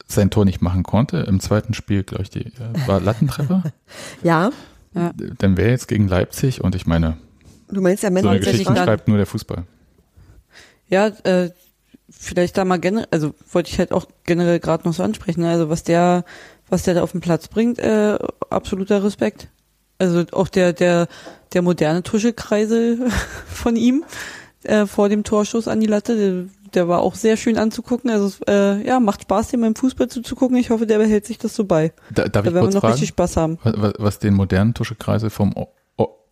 sein Tor nicht machen konnte, im zweiten Spiel, glaube ich, die, äh, war Lattentreffer, <laughs> ja. dann wäre jetzt gegen Leipzig und ich meine, Du meinst ja so Männer eine und Geschichte schreibt nur der Fußball. Ja, äh, vielleicht da mal generell, also wollte ich halt auch generell gerade noch so ansprechen, ne? also was der, was der da auf den Platz bringt, äh, absoluter Respekt. Also auch der, der, der moderne Tuschekreisel <laughs> von ihm äh, vor dem Torschuss an die Latte, der, der war auch sehr schön anzugucken. Also äh, ja, macht Spaß, dem beim Fußball zuzugucken. Ich hoffe, der behält sich das so bei. Da, darf Da ich werden wir kurz noch fragen, richtig Spaß haben. was, was den modernen Tuschekreisel vom, O-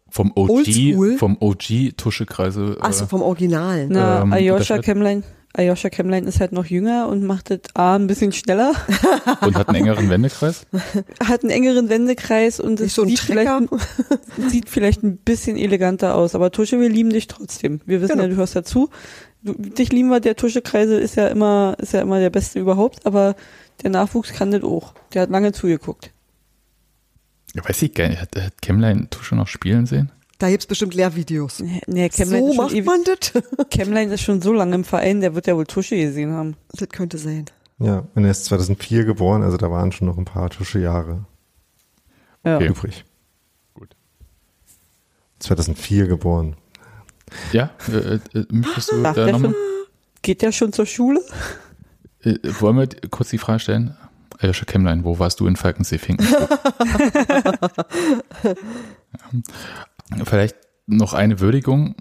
vom OG, vom OG Tuschekreisel Ach so, äh, vom Originalen. Na, ähm, Ayosha Kemlein, Ayosha Kemlein ist halt noch jünger und macht das A ein bisschen schneller, <laughs> und hat einen engeren Wendekreis. hat einen engeren Wendekreis und es so sieht, vielleicht, Trecker. sieht vielleicht ein bisschen eleganter aus. Aber Tusche, wir lieben dich trotzdem. Wir wissen Genau. ja, du hörst dazu. Du, dich lieben wir, der Tuschekreisel ist ja immer, ist ja immer der Beste überhaupt, aber der Nachwuchs kann das auch. Der hat lange zugeguckt. Ja, weiß ich gar nicht, hat, hat Kemmlein Tusche noch spielen sehen? Da gibt's bestimmt Lehrvideos. Nee, nee Kemlein, So ist schon macht ewig, man das? <laughs> Kemlein ist schon so lange im Verein, der wird ja wohl Tusche gesehen haben. Das könnte sein. Ja, und er ist 2004 geboren, also da waren schon noch ein paar Tusche-Jahre Ja. Okay. übrig. Gut. 2004 geboren. Ja, äh, äh, möchtest du Sagt da nochmal? geht der schon zur Schule? Äh, wollen wir kurz die Frage stellen? Ayosha Kemmlein, wo warst du in Falkensee-Finken? <laughs> <laughs> ja. Vielleicht noch eine Würdigung,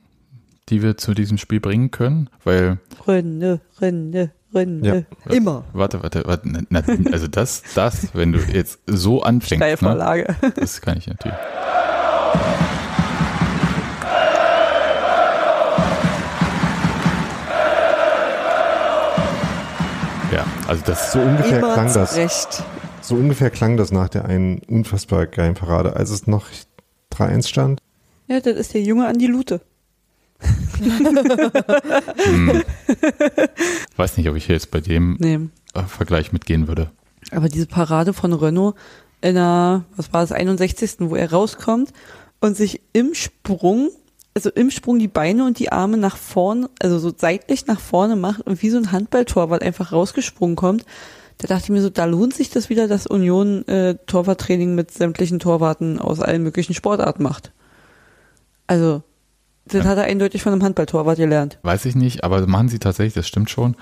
die wir zu diesem Spiel bringen können, weil Rönne, Rönne, Rönne. Ja. Immer. Warte, warte, warte. Na, na, also das, das, wenn du jetzt so anfängst, ne, Steilvorlage. <laughs> das kann ich natürlich. Ja, also das So ungefähr Immer klang das. recht. So ungefähr klang das nach der einen unfassbar geilen Parade, als es noch 3-1 stand. Ja, das ist der Junge an die Lute. hm, weiß nicht, ob ich jetzt bei dem Nee. äh, Vergleich mitgehen würde. Aber diese Parade von Renault in der, was war das, 61. wo er rauskommt und sich im Sprung, also im Sprung die Beine und die Arme nach vorne, also so seitlich nach vorne macht und wie so ein Handballtorwart einfach rausgesprungen kommt. Da dachte ich mir so, da lohnt sich das wieder, dass Union äh, Torwarttraining mit sämtlichen Torwarten aus allen möglichen Sportarten macht. Also, das Ja. hat er eindeutig von einem Handballtorwart gelernt. Weiß ich nicht, aber machen sie tatsächlich, das stimmt schon.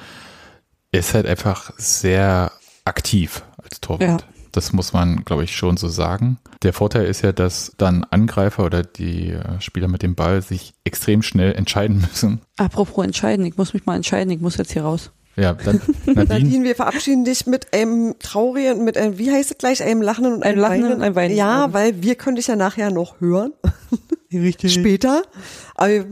Er ist halt einfach sehr aktiv als Torwart. Ja. Das muss man, glaube ich, schon so sagen. Der Vorteil ist ja, dass dann Angreifer oder die äh, Spieler mit dem Ball sich extrem schnell entscheiden <laughs> müssen. Apropos entscheiden, ich muss mich mal entscheiden, ich muss jetzt hier raus. Ja, dann <laughs> Nadine, Nadine, wir verabschieden dich mit einem traurigen, mit einem, wie heißt es gleich, einem lachenden und Ein einem lachenden und ein weinenden Ja, weil wir können dich ja nachher noch hören. <laughs> Richtig. Später. Aber ich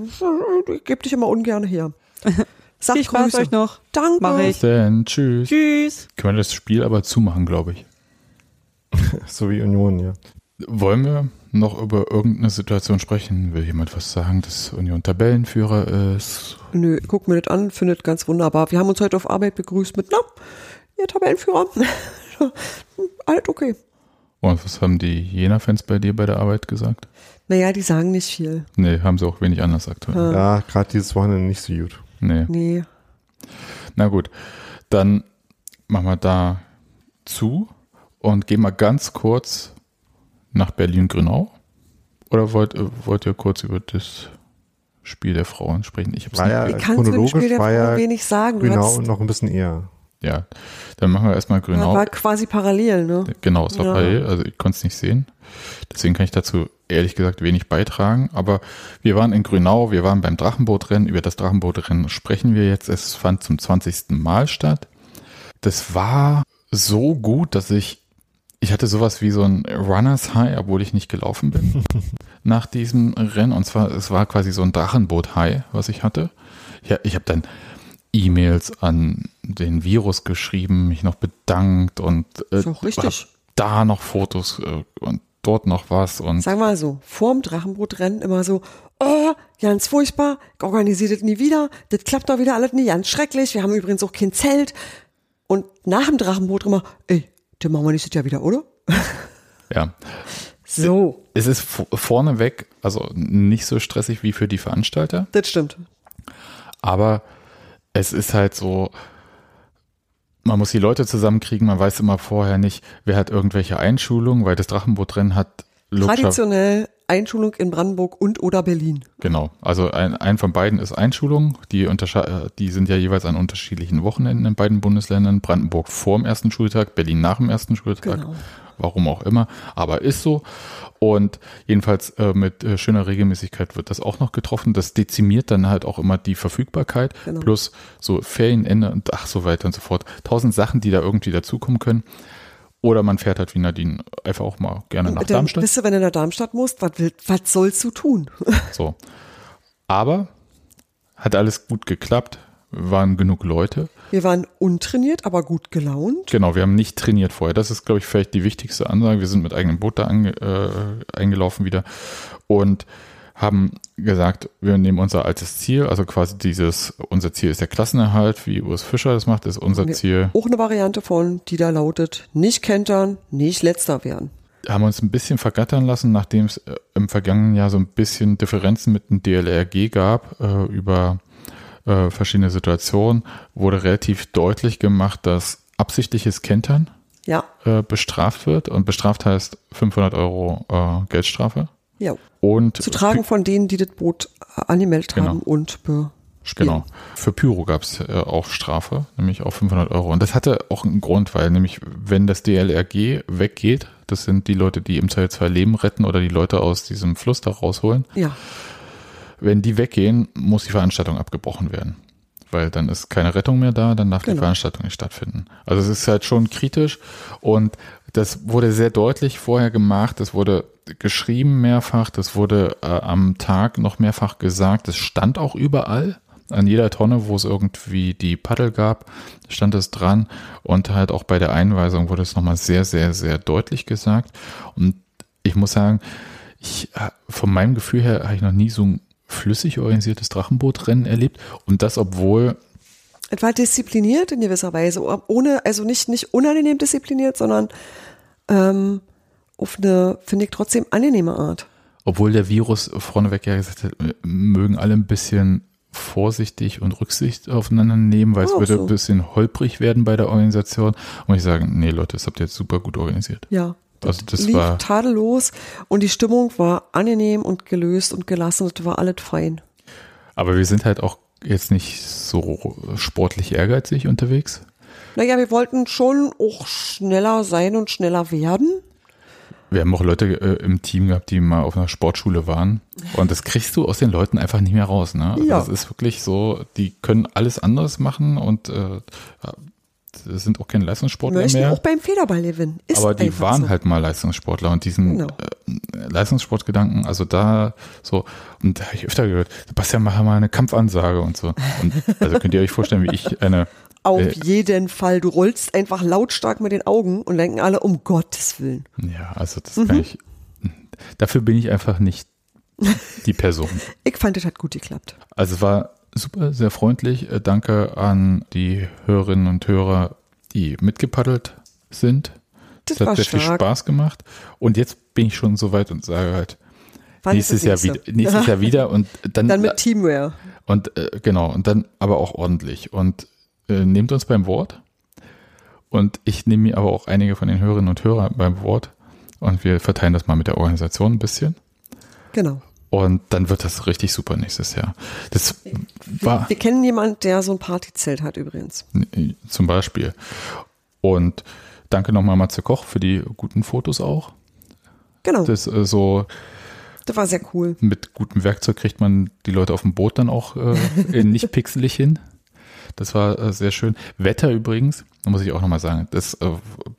gebe dich immer ungern her. <laughs> Sag Spaß Grüße. euch noch. Danke. Mach ich. dann tschüss. Tschüss. Können wir das Spiel aber zumachen, glaube ich. So wie Union, ja. Wollen wir noch über irgendeine Situation sprechen? Will jemand was sagen, dass Union Tabellenführer ist? Nö, guck mir das an, findet ganz wunderbar. Wir haben uns heute auf Arbeit begrüßt mit, na, ihr Tabellenführer. <laughs> Alles okay. Und was haben die Jena-Fans bei dir bei der Arbeit gesagt? Naja, die sagen nicht viel. Nee, haben sie auch wenig anders aktuell. Ja, gerade dieses Wochenende nicht so gut. Nee. Nee. Na gut, dann machen wir da zu und gehen mal ganz kurz nach Berlin-Grünau. Oder wollt, äh, wollt ihr kurz über das Spiel der Frauen sprechen? Ich hab's War nicht. ja im chronologisch Spiel der war ja wenig sagen? Grünau noch ein bisschen eher. Ja, dann machen wir erstmal Grünau. war quasi parallel, ne? Genau, es war Ja. parallel, also ich konnte es nicht sehen. Deswegen kann ich dazu ehrlich gesagt wenig beitragen. Aber wir waren in Grünau, wir waren beim Drachenbootrennen. Über das Drachenbootrennen sprechen wir jetzt. Es fand zum 20. Mal statt. Das war so gut, dass ich, ich hatte sowas wie so ein Runners High, obwohl ich nicht gelaufen bin <laughs> nach diesem Rennen. Und zwar, es war quasi so ein Drachenboot High, was ich hatte. Ja, ich habe dann E-Mails an den Virus geschrieben, mich noch bedankt und äh, da noch Fotos äh, und dort noch was und Sag mal so, vorm Drachenbootrennen immer so, oh, ganz furchtbar, ich organisiere das nie wieder, das klappt doch wieder alles nie, ganz schrecklich, wir haben übrigens auch kein Zelt. Und nach dem Drachenboot immer, ey, den machen wir nächstes Jahr wieder, oder? <laughs> ja. So, Es ist vorneweg, also nicht so stressig wie für die Veranstalter, das stimmt. aber es ist halt so, man muss die Leute zusammenkriegen, man weiß immer vorher nicht, wer hat irgendwelche Einschulungen, weil das Drachenbootrennen hat logischer- Traditionell Einschulung in Brandenburg und oder Berlin. Genau. Also ein, ein von beiden ist Einschulung. Die, die sind ja jeweils an unterschiedlichen Wochenenden in beiden Bundesländern. Brandenburg vor dem ersten Schultag, Berlin nach dem ersten Schultag. Genau. Warum auch immer. Aber ist so. Und jedenfalls äh, mit äh, schöner Regelmäßigkeit wird das auch noch getroffen. Das dezimiert dann halt auch immer die Verfügbarkeit. Genau. Plus so Ferienende und ach so weiter und so fort. Tausend Sachen, die da irgendwie dazukommen können. Oder man fährt halt wie Nadine einfach auch mal gerne nach Dann Darmstadt. Wisst ihr, wenn du nach Darmstadt musst, was, was sollst du tun? <laughs> So. Aber hat alles gut geklappt. Waren genug Leute. Wir waren untrainiert, aber gut gelaunt. Genau, wir haben nicht trainiert vorher. Das ist, glaube ich, vielleicht die wichtigste Ansage. Wir sind mit eigenem Boot da ange, äh, eingelaufen wieder und haben gesagt, wir nehmen unser altes Ziel, also quasi dieses, unser Ziel ist der Klassenerhalt, wie Urs Fischer das macht, ist unser Ziel. Auch eine Variante von, die da lautet, nicht kentern, nicht letzter werden. haben uns ein bisschen vergattern lassen, nachdem es äh, im vergangenen Jahr so ein bisschen Differenzen mit dem DLRG gab äh, über äh, verschiedene Situationen, wurde relativ deutlich gemacht, dass absichtliches Kentern Ja, äh, bestraft wird und bestraft heißt 500 Euro äh, Geldstrafe ja. Und Zu tragen von denen, die das Boot äh, angemeldet Genau. haben und be Genau. Für Pyro gab es äh, auch Strafe, nämlich auch 500 Euro. Und das hatte auch einen Grund, weil nämlich, wenn das DLRG weggeht, das sind die Leute, die im Zweifelsfall Leben retten oder die Leute aus diesem Fluss da rausholen, Ja, wenn die weggehen, muss die Veranstaltung abgebrochen werden. Weil dann ist keine Rettung mehr da, dann darf die Genau. Veranstaltung nicht stattfinden. Also es ist halt schon kritisch und das wurde sehr deutlich vorher gemacht, das wurde geschrieben mehrfach, das wurde äh, am Tag noch mehrfach gesagt, es stand auch überall. An jeder Tonne, wo es irgendwie die Paddel gab, stand es dran. Und halt auch bei der Einweisung wurde es nochmal sehr, sehr, sehr deutlich gesagt. Und ich muss sagen, ich, äh, von meinem Gefühl her habe ich noch nie so ein flüssig organisiertes Drachenbootrennen erlebt. Und das, obwohl es war diszipliniert in gewisser Weise, ohne, also nicht, nicht unangenehm diszipliniert, sondern ähm, auf eine, finde ich, trotzdem angenehme Art. obwohl der Virus vorneweg ja gesagt hat, mögen alle ein bisschen vorsichtig und Rücksicht aufeinander nehmen, weil es würde so. ein bisschen holprig werden bei der Organisation. Und ich sage, nee Leute, das habt ihr jetzt super gut organisiert. Ja. Also das lief war, tadellos und die Stimmung war angenehm und gelöst und gelassen. Das war alles fein. aber wir sind halt auch jetzt nicht so sportlich ehrgeizig unterwegs. Naja, wir wollten schon auch schneller sein und schneller werden. Wir haben auch Leute äh, im Team gehabt, die mal auf einer Sportschule waren. Und das kriegst du aus den Leuten einfach nicht mehr raus. Ne? Also Ja. Das ist wirklich so, die können alles anderes machen und äh, sind auch keine Leistungssportler Möchten mehr. auch beim Federball gewinnen. Ist aber die waren so. halt mal Leistungssportler und diesen Genau. äh, Leistungssportgedanken, also da so, und da habe ich öfter gehört, Sebastian, mach mal eine Kampfansage und so. Und also könnt ihr euch vorstellen, wie ich eine Auf äh, jeden Fall. Du rollst einfach lautstark mit den Augen und denken alle, um Gottes Willen. Ja, also das Mhm. kann ich. Dafür bin ich einfach nicht die Person. <laughs> Ich fand, es hat gut geklappt. Also es war super, sehr freundlich. Äh, Danke an die Hörerinnen und Hörer, die mitgepaddelt sind. Das Es hat sehr viel stark. Spaß gemacht. Und jetzt bin ich schon so weit und sage halt, nächstes das Jahr wieder, nächstes Jahr wieder und <laughs> dann, Dann mit Teamwear. und äh, genau und dann aber auch ordentlich und äh, nehmt uns beim Wort und ich nehme mir aber auch einige von den Hörerinnen und Hörern beim Wort und wir verteilen das mal mit der Organisation ein bisschen Genau. und dann wird das richtig super nächstes Jahr. Das war Wir kennen jemanden, der so ein Partyzelt hat übrigens. zum Beispiel und danke nochmal Matze Koch für die guten Fotos auch. Genau. Das, Das äh, so war sehr cool. mit gutem Werkzeug kriegt man die Leute auf dem Boot dann auch äh, nicht pixelig hin. Das war äh, sehr schön. Wetter übrigens, da muss ich auch nochmal sagen, das äh,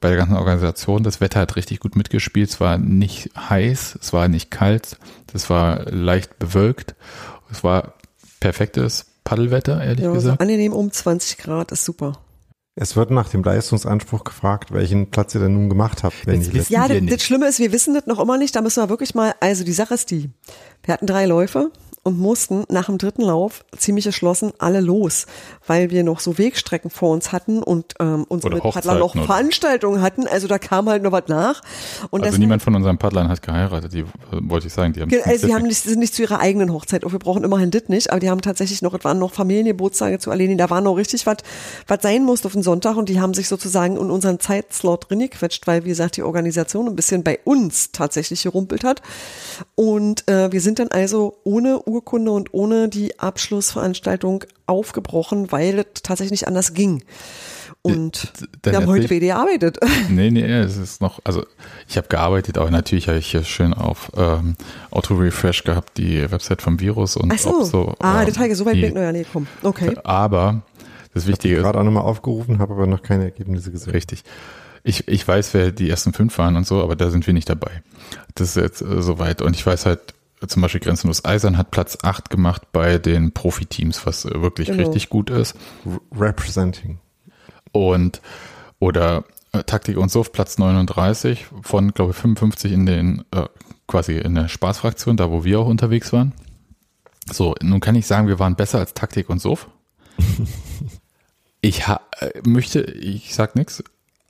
bei der ganzen Organisation, das Wetter hat richtig gut mitgespielt. Es war nicht heiß, es war nicht kalt, das war leicht bewölkt. Es war perfektes Paddelwetter, ehrlich Ja, so gesagt. angenehm um 20 Grad ist super. Es wird nach dem Leistungsanspruch gefragt, welchen Platz ihr denn nun gemacht habt, wenn die wissen Ja, das, das Schlimme ist, wir wissen das noch immer nicht. Da müssen wir wirklich mal, also die Sache ist die, wir hatten drei Läufe und mussten nach dem dritten Lauf ziemlich entschlossen alle los, weil wir noch so Wegstrecken vor uns hatten und ähm, unsere Paddler noch Veranstaltungen hatten. Also da kam halt noch was nach. Und Also niemand von unseren Paddlern hat geheiratet, die äh, wollte ich sagen. Die haben Also sie haben nicht, sind nicht zu ihrer eigenen Hochzeit. Oh, wir brauchen immerhin das nicht, aber die haben tatsächlich noch, es waren noch Familiengeburtstage zu erledigen. Da war noch richtig was, was sein musste auf den Sonntag und die haben sich sozusagen in unseren Zeitslot drin gequetscht, weil, wie gesagt, die Organisation ein bisschen bei uns tatsächlich gerumpelt hat. Und äh, wir sind dann also ohne Urkunde und ohne die Abschlussveranstaltung aufgebrochen, weil es tatsächlich nicht anders ging. Und dann wir haben heute wieder gearbeitet. <laughs> Nee, nee, es ist noch, also ich habe gearbeitet, aber natürlich habe ich hier schön auf ähm, Auto-Refresh gehabt, die Website vom Virus und Ach so. ob so. ah, ähm, der Teil, so weit die- bin ich noch ja nie gekommen. Okay. Aber das Wichtige ist, Gerade auch nochmal aufgerufen, habe aber noch keine Ergebnisse gesehen. Richtig. Ich, ich weiß, wer die ersten fünf waren und so, aber da sind wir nicht dabei. Das ist jetzt äh, soweit. Und ich weiß halt, äh, zum Beispiel Grenzenlos Eisern hat Platz 8 gemacht bei den Profiteams, was wirklich Genau. richtig gut ist. Representing. Und oder äh, Taktik und Soft Platz 39 von, glaube ich, 55 in den, äh, quasi in der Spaßfraktion, da wo wir auch unterwegs waren. So, nun kann ich sagen, wir waren besser als Taktik und Sof. ich ha äh, möchte, ich sag nichts,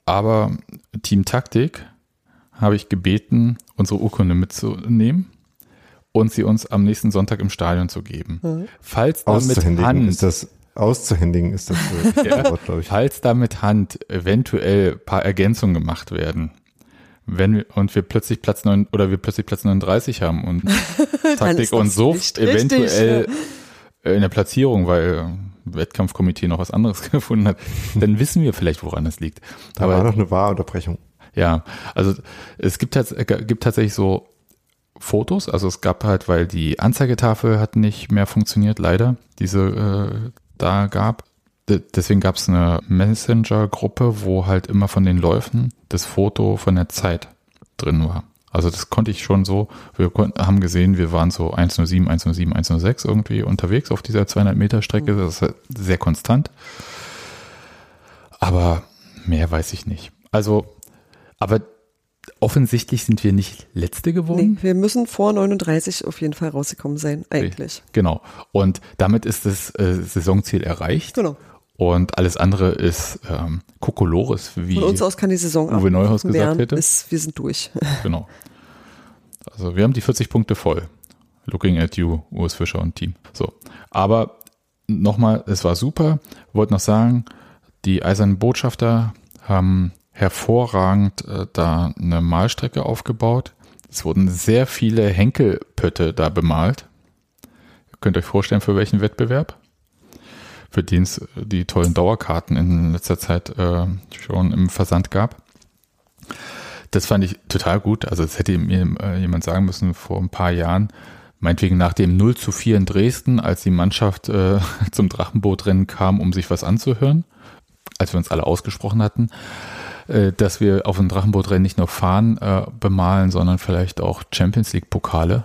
aber Team Taktik habe ich gebeten, unsere Urkunde mitzunehmen und sie uns am nächsten Sonntag im Stadion zu geben. Falls da mit Auszuhändigen Hand ist das, auszuhändigen ist das <laughs> äh, Ja. Wort, glaube ich. Falls da mit Hand eventuell ein paar Ergänzungen gemacht werden, wenn wir, und wir plötzlich Platz 9 oder wir plötzlich Platz 39 haben und <laughs> Taktik und so nicht richtig, eventuell in der Platzierung, weil äh, Wettkampfkomitee noch was anderes <laughs> gefunden hat, dann wissen wir vielleicht, woran es liegt. Da war noch eine Wahrunterbrechung. Ja, also es gibt, äh, gibt tatsächlich so Fotos, also es gab halt, weil die Anzeigetafel hat nicht mehr funktioniert, leider, diese äh, da gab. D- Deswegen gab es eine Messenger-Gruppe, wo halt immer von den Läufen das Foto von der Zeit drin war. Also das konnte ich schon so, wir konnten, haben gesehen, wir waren so 107, 107, 106 irgendwie unterwegs auf dieser 200 Meter Strecke. Das ist halt sehr konstant. Aber mehr weiß ich nicht. Also, aber offensichtlich sind wir nicht Letzte geworden. Nee, wir müssen vor 39 auf jeden Fall rausgekommen sein, eigentlich. Genau. Und damit ist das äh, Saisonziel erreicht. Genau. Und alles andere ist ähm, Kokolores, wie Von uns aus kann die Saison Uwe Neuhaus gesagt werden, hätte. Bis wir sind durch. <laughs> Genau. Also wir haben die 40 Punkte voll. Looking at you, Urs Fischer und Team. So. Aber nochmal, es war super. Wollte noch sagen, die Eisernen Botschafter haben hervorragend äh, da eine Malstrecke aufgebaut. Es wurden sehr viele Henkelpötte da bemalt. Ihr könnt euch vorstellen, für welchen Wettbewerb? Für den es die tollen Dauerkarten in letzter Zeit äh, schon im Versand gab. Das fand ich total gut. Also das hätte mir äh, jemand sagen müssen vor ein paar Jahren. Meinetwegen nach dem 0 zu 4 in Dresden, als die Mannschaft äh, <laughs> zum Drachenbootrennen kam, um sich was anzuhören, als wir uns alle ausgesprochen hatten, äh, dass wir auf dem Drachenbootrennen nicht nur Fahnen äh, bemalen, sondern vielleicht auch Champions League Pokale.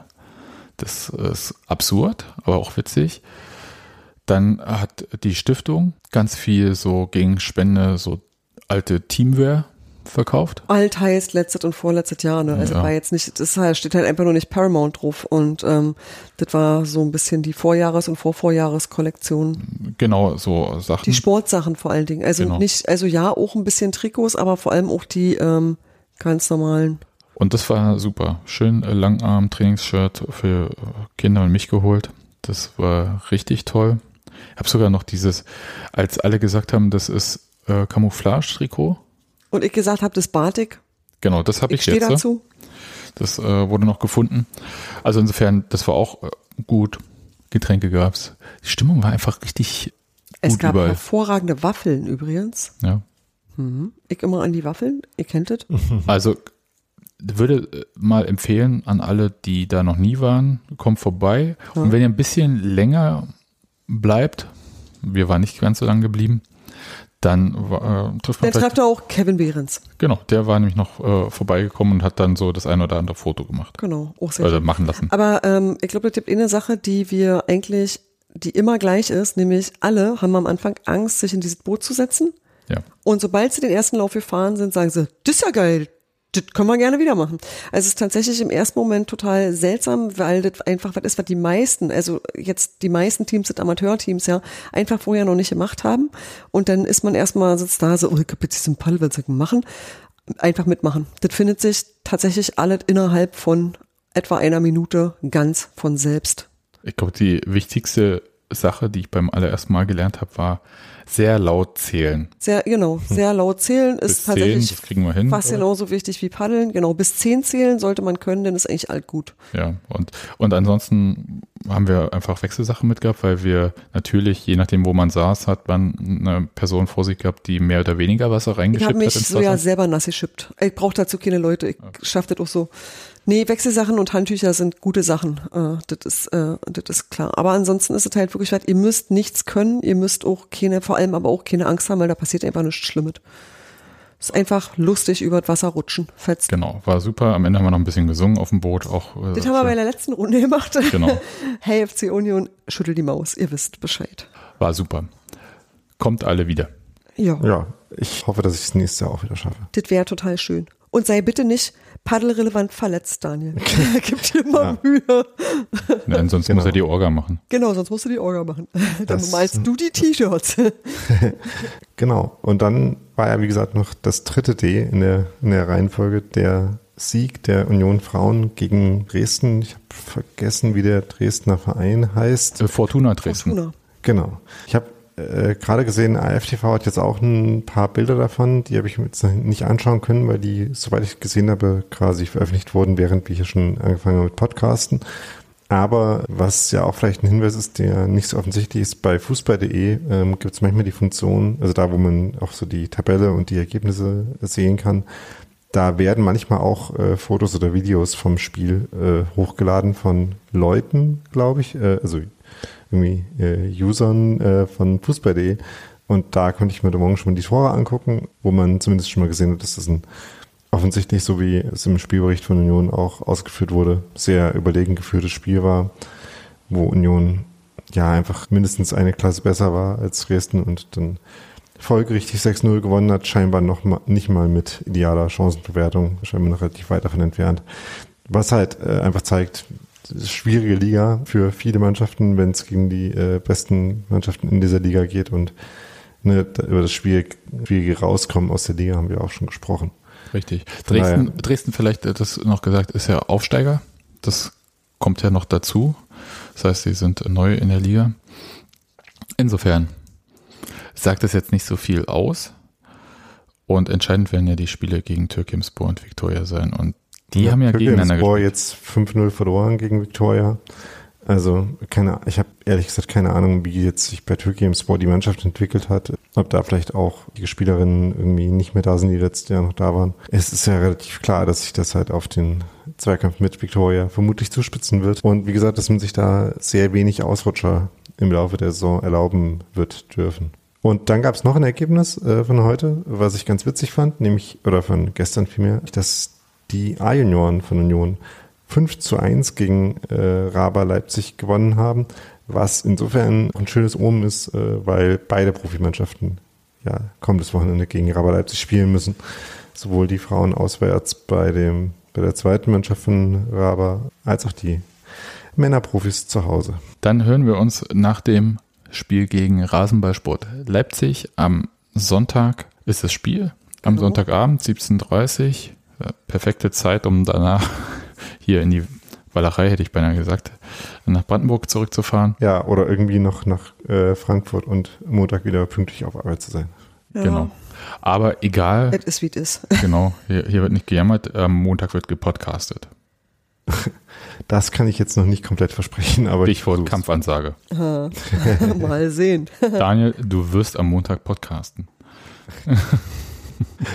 Das ist absurd, aber auch witzig. Dann hat die Stiftung ganz viel so gegen Spende so alte Teamwear verkauft. Alt heißt letztes und vorletztes Jahr, ne? Also Ja. war jetzt nicht, das heißt, steht halt einfach nur nicht Paramount drauf. Und ähm, das war so ein bisschen die Vorjahres- und Vorvorjahreskollektion. Genau, so Sachen. Die Sportsachen vor allen Dingen. Also Genau. nicht, also ja, auch ein bisschen Trikots, aber vor allem auch die ähm, ganz normalen. Und das war super. Schön äh, Langarm-Trainingsshirt für äh, Kinder und mich geholt. Das war richtig toll. Ich habe sogar noch dieses, als alle gesagt haben, das ist äh, Camouflage-Trikot. Und ich gesagt habe, das Batik, Genau, das habe ich ich, jetzt. dazu. Das äh, wurde noch gefunden. Also insofern, das war auch äh, gut. Getränke gab's. Die Stimmung war einfach richtig Es gut gab überall. hervorragende Waffeln übrigens. Ja. Ich immer an die Waffeln, ihr kennt es. <laughs> Also würde äh, mal empfehlen an alle, die da noch nie waren, kommt vorbei. Und wenn ihr ein bisschen länger bleibt, wir waren nicht ganz so lang geblieben, dann äh, trifft man Dann trefft er auch Kevin Behrens. genau, der war nämlich noch äh, vorbeigekommen und hat dann so das ein oder andere Foto gemacht. Genau, auch sehr Also machen lassen. Aber ähm, ich glaube, es gibt eine Sache, die wir eigentlich, die immer gleich ist, nämlich alle haben am Anfang Angst, sich in dieses Boot zu setzen. Ja. Und sobald sie den ersten Lauf gefahren sind, sagen sie, das ist ja geil, das können wir gerne wieder machen. Also es ist tatsächlich im ersten Moment total seltsam, weil das einfach was ist, was die meisten, also jetzt die meisten Teams sind Amateurteams, ja, einfach vorher noch nicht gemacht haben. Und dann ist man erstmal sitzt da so, oh, ich hab jetzt diesen Paddel, was soll ich machen? Einfach mitmachen. Das findet sich tatsächlich alles innerhalb von etwa einer Minute ganz von selbst. Ich glaube, die wichtigste Sache, die ich beim allerersten Mal gelernt habe, war sehr laut zählen. Sehr, genau, sehr laut zählen ist Bis zehn, tatsächlich das kriegen wir hin. fast genauso wichtig wie paddeln. Genau, bis zehn zählen sollte man können, denn ist eigentlich alt gut. Ja, und, und ansonsten haben wir einfach Wechselsachen mitgehabt, weil wir natürlich, je nachdem, wo man saß, hat man eine Person vor sich gehabt, die mehr oder weniger Wasser Ich reingeschippt habe mich hat ins so ja selber nass geschippt. Ich brauche dazu keine Leute, ich schaff das auch so. Nee, Wechselsachen und Handtücher sind gute Sachen. Äh, das ist, äh, das ist klar. Aber ansonsten ist es halt wirklich weit, ihr müsst nichts können, ihr müsst auch keine, vor allem aber auch keine Angst haben, weil da passiert einfach nichts Schlimmes. Es ist einfach lustig über das Wasser rutschen. Fetzt. Genau, war super. Am Ende haben wir noch ein bisschen gesungen auf dem Boot. Auch, äh, Das haben wir bei der letzten Runde gemacht. Genau. <laughs> Hey FC Union, schüttel die Maus, ihr wisst Bescheid. war super. Kommt alle wieder. Ja, Ja, ich hoffe, dass ich es nächstes Jahr auch wieder schaffe. das wäre total schön. Und sei bitte nicht paddelrelevant verletzt, Daniel. <laughs> Gib dir mal Mühe. Ja, ansonsten muss er die Orga machen. Genau, sonst musst du die Orga machen. <laughs> Dann Das- malst du die T-Shirts. <laughs> Genau. Und dann war ja, wie gesagt, noch das dritte D in der, in der Reihenfolge, der Sieg der Union Frauen gegen Dresden. Ich habe vergessen, wie der Dresdner Verein heißt. Äh, Fortuna Dresden. Fortuna. Genau. Ich habe äh, gerade gesehen, AFTV hat jetzt auch ein paar Bilder davon. Die habe ich mir jetzt nicht anschauen können, weil die, soweit ich gesehen habe, quasi veröffentlicht wurden, während wir hier schon angefangen haben mit Podcasten. Aber was ja auch vielleicht ein Hinweis ist, der nicht so offensichtlich ist, bei fußball.de ähm, gibt es manchmal die Funktion, also da, wo man auch so die Tabelle und die Ergebnisse sehen kann, da werden manchmal auch äh, Fotos oder Videos vom Spiel äh, hochgeladen von Leuten, glaube ich, äh, also irgendwie äh, Usern äh, von Fußball.de. Und da konnte ich mir Morgen schon mal die Tore angucken, wo man zumindest schon mal gesehen hat, dass das ein offensichtlich, so wie es im Spielbericht von Union auch ausgeführt wurde, sehr überlegen geführtes Spiel war, wo Union ja einfach mindestens eine Klasse besser war als Dresden und dann folgerichtig 6-0 gewonnen hat, scheinbar noch mal, nicht mal mit idealer Chancenbewertung, scheinbar noch relativ weit davon entfernt. Was halt äh, einfach zeigt, schwierige Liga für viele Mannschaften, wenn es gegen die äh, besten Mannschaften in dieser Liga geht und ne, über das schwierige, schwierige Rauskommen aus der Liga haben wir auch schon gesprochen. Richtig. Von Dresden, daher- Dresden vielleicht, äh, das noch gesagt, ist ja Aufsteiger. Das kommt ja noch dazu. Das heißt, sie sind neu in der Liga. Insofern sagt es jetzt nicht so viel aus. Und entscheidend werden ja die Spiele gegen Türkimspor und Viktoria sein. Und die haben ja gegeneinander Spor gespielt. jetzt 5-0 verloren gegen Victoria. Also keine, ich habe ehrlich gesagt keine Ahnung, wie jetzt sich bei Türkei Sport die Mannschaft entwickelt hat. Ob da vielleicht auch die Spielerinnen irgendwie nicht mehr da sind, die letztes Jahr noch da waren. Es ist ja relativ klar, dass sich das halt auf den Zweikampf mit Victoria vermutlich zuspitzen wird. Und wie gesagt, dass man sich da sehr wenig Ausrutscher im Laufe der Saison erlauben wird dürfen. Und dann gab es noch ein Ergebnis äh, von heute, was ich ganz witzig fand, nämlich, oder von gestern vielmehr, dass die A-Junioren von Union 5 zu 1 gegen äh, Raba Leipzig gewonnen haben, was insofern ein schönes Omen ist, äh, weil beide Profimannschaften ja kommendes Wochenende gegen Raba Leipzig spielen müssen. Sowohl die Frauen auswärts bei dem bei der zweiten Mannschaft von Raba als auch die Männerprofis zu Hause. Dann hören wir uns nach dem Spiel gegen Rasenballsport Leipzig. Am Sonntag ist das Spiel. Am. Sonntagabend 17.30 Uhr. Äh, Perfekte Zeit, um danach <laughs> hier in die Wallerei, hätte ich beinahe gesagt, nach Brandenburg zurückzufahren. Ja, oder irgendwie noch nach äh, Frankfurt und Montag wieder pünktlich auf Arbeit zu sein. Ja. Genau. Aber egal, Es ist, wie es ist. <laughs> genau, hier, hier wird nicht gejammert, am Montag wird gepodcastet. <laughs> Das kann ich jetzt noch nicht komplett versprechen, aber ich Stichwort. Kampfansage. Mal sehen. Daniel, du wirst am Montag podcasten.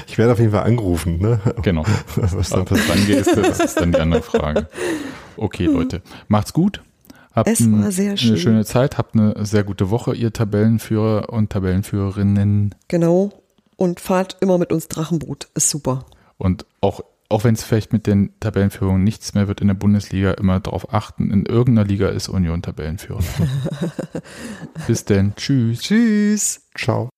Ich werde auf jeden Fall angerufen, ne? Genau. <laughs> Was dann das dann geht, ist, das ist dann die andere Frage. Okay, Leute. Macht's gut. Habt Es war sehr schön. eine schöne Zeit. Habt eine sehr gute Woche, ihr Tabellenführer und Tabellenführerinnen. Genau. Und fahrt immer mit uns Drachenboot. Ist super. Und auch, auch wenn es vielleicht mit den Tabellenführungen nichts mehr wird in der Bundesliga, immer darauf achten, in irgendeiner Liga ist Union Tabellenführer. <laughs> Bis denn. Tschüss. Tschüss. Ciao.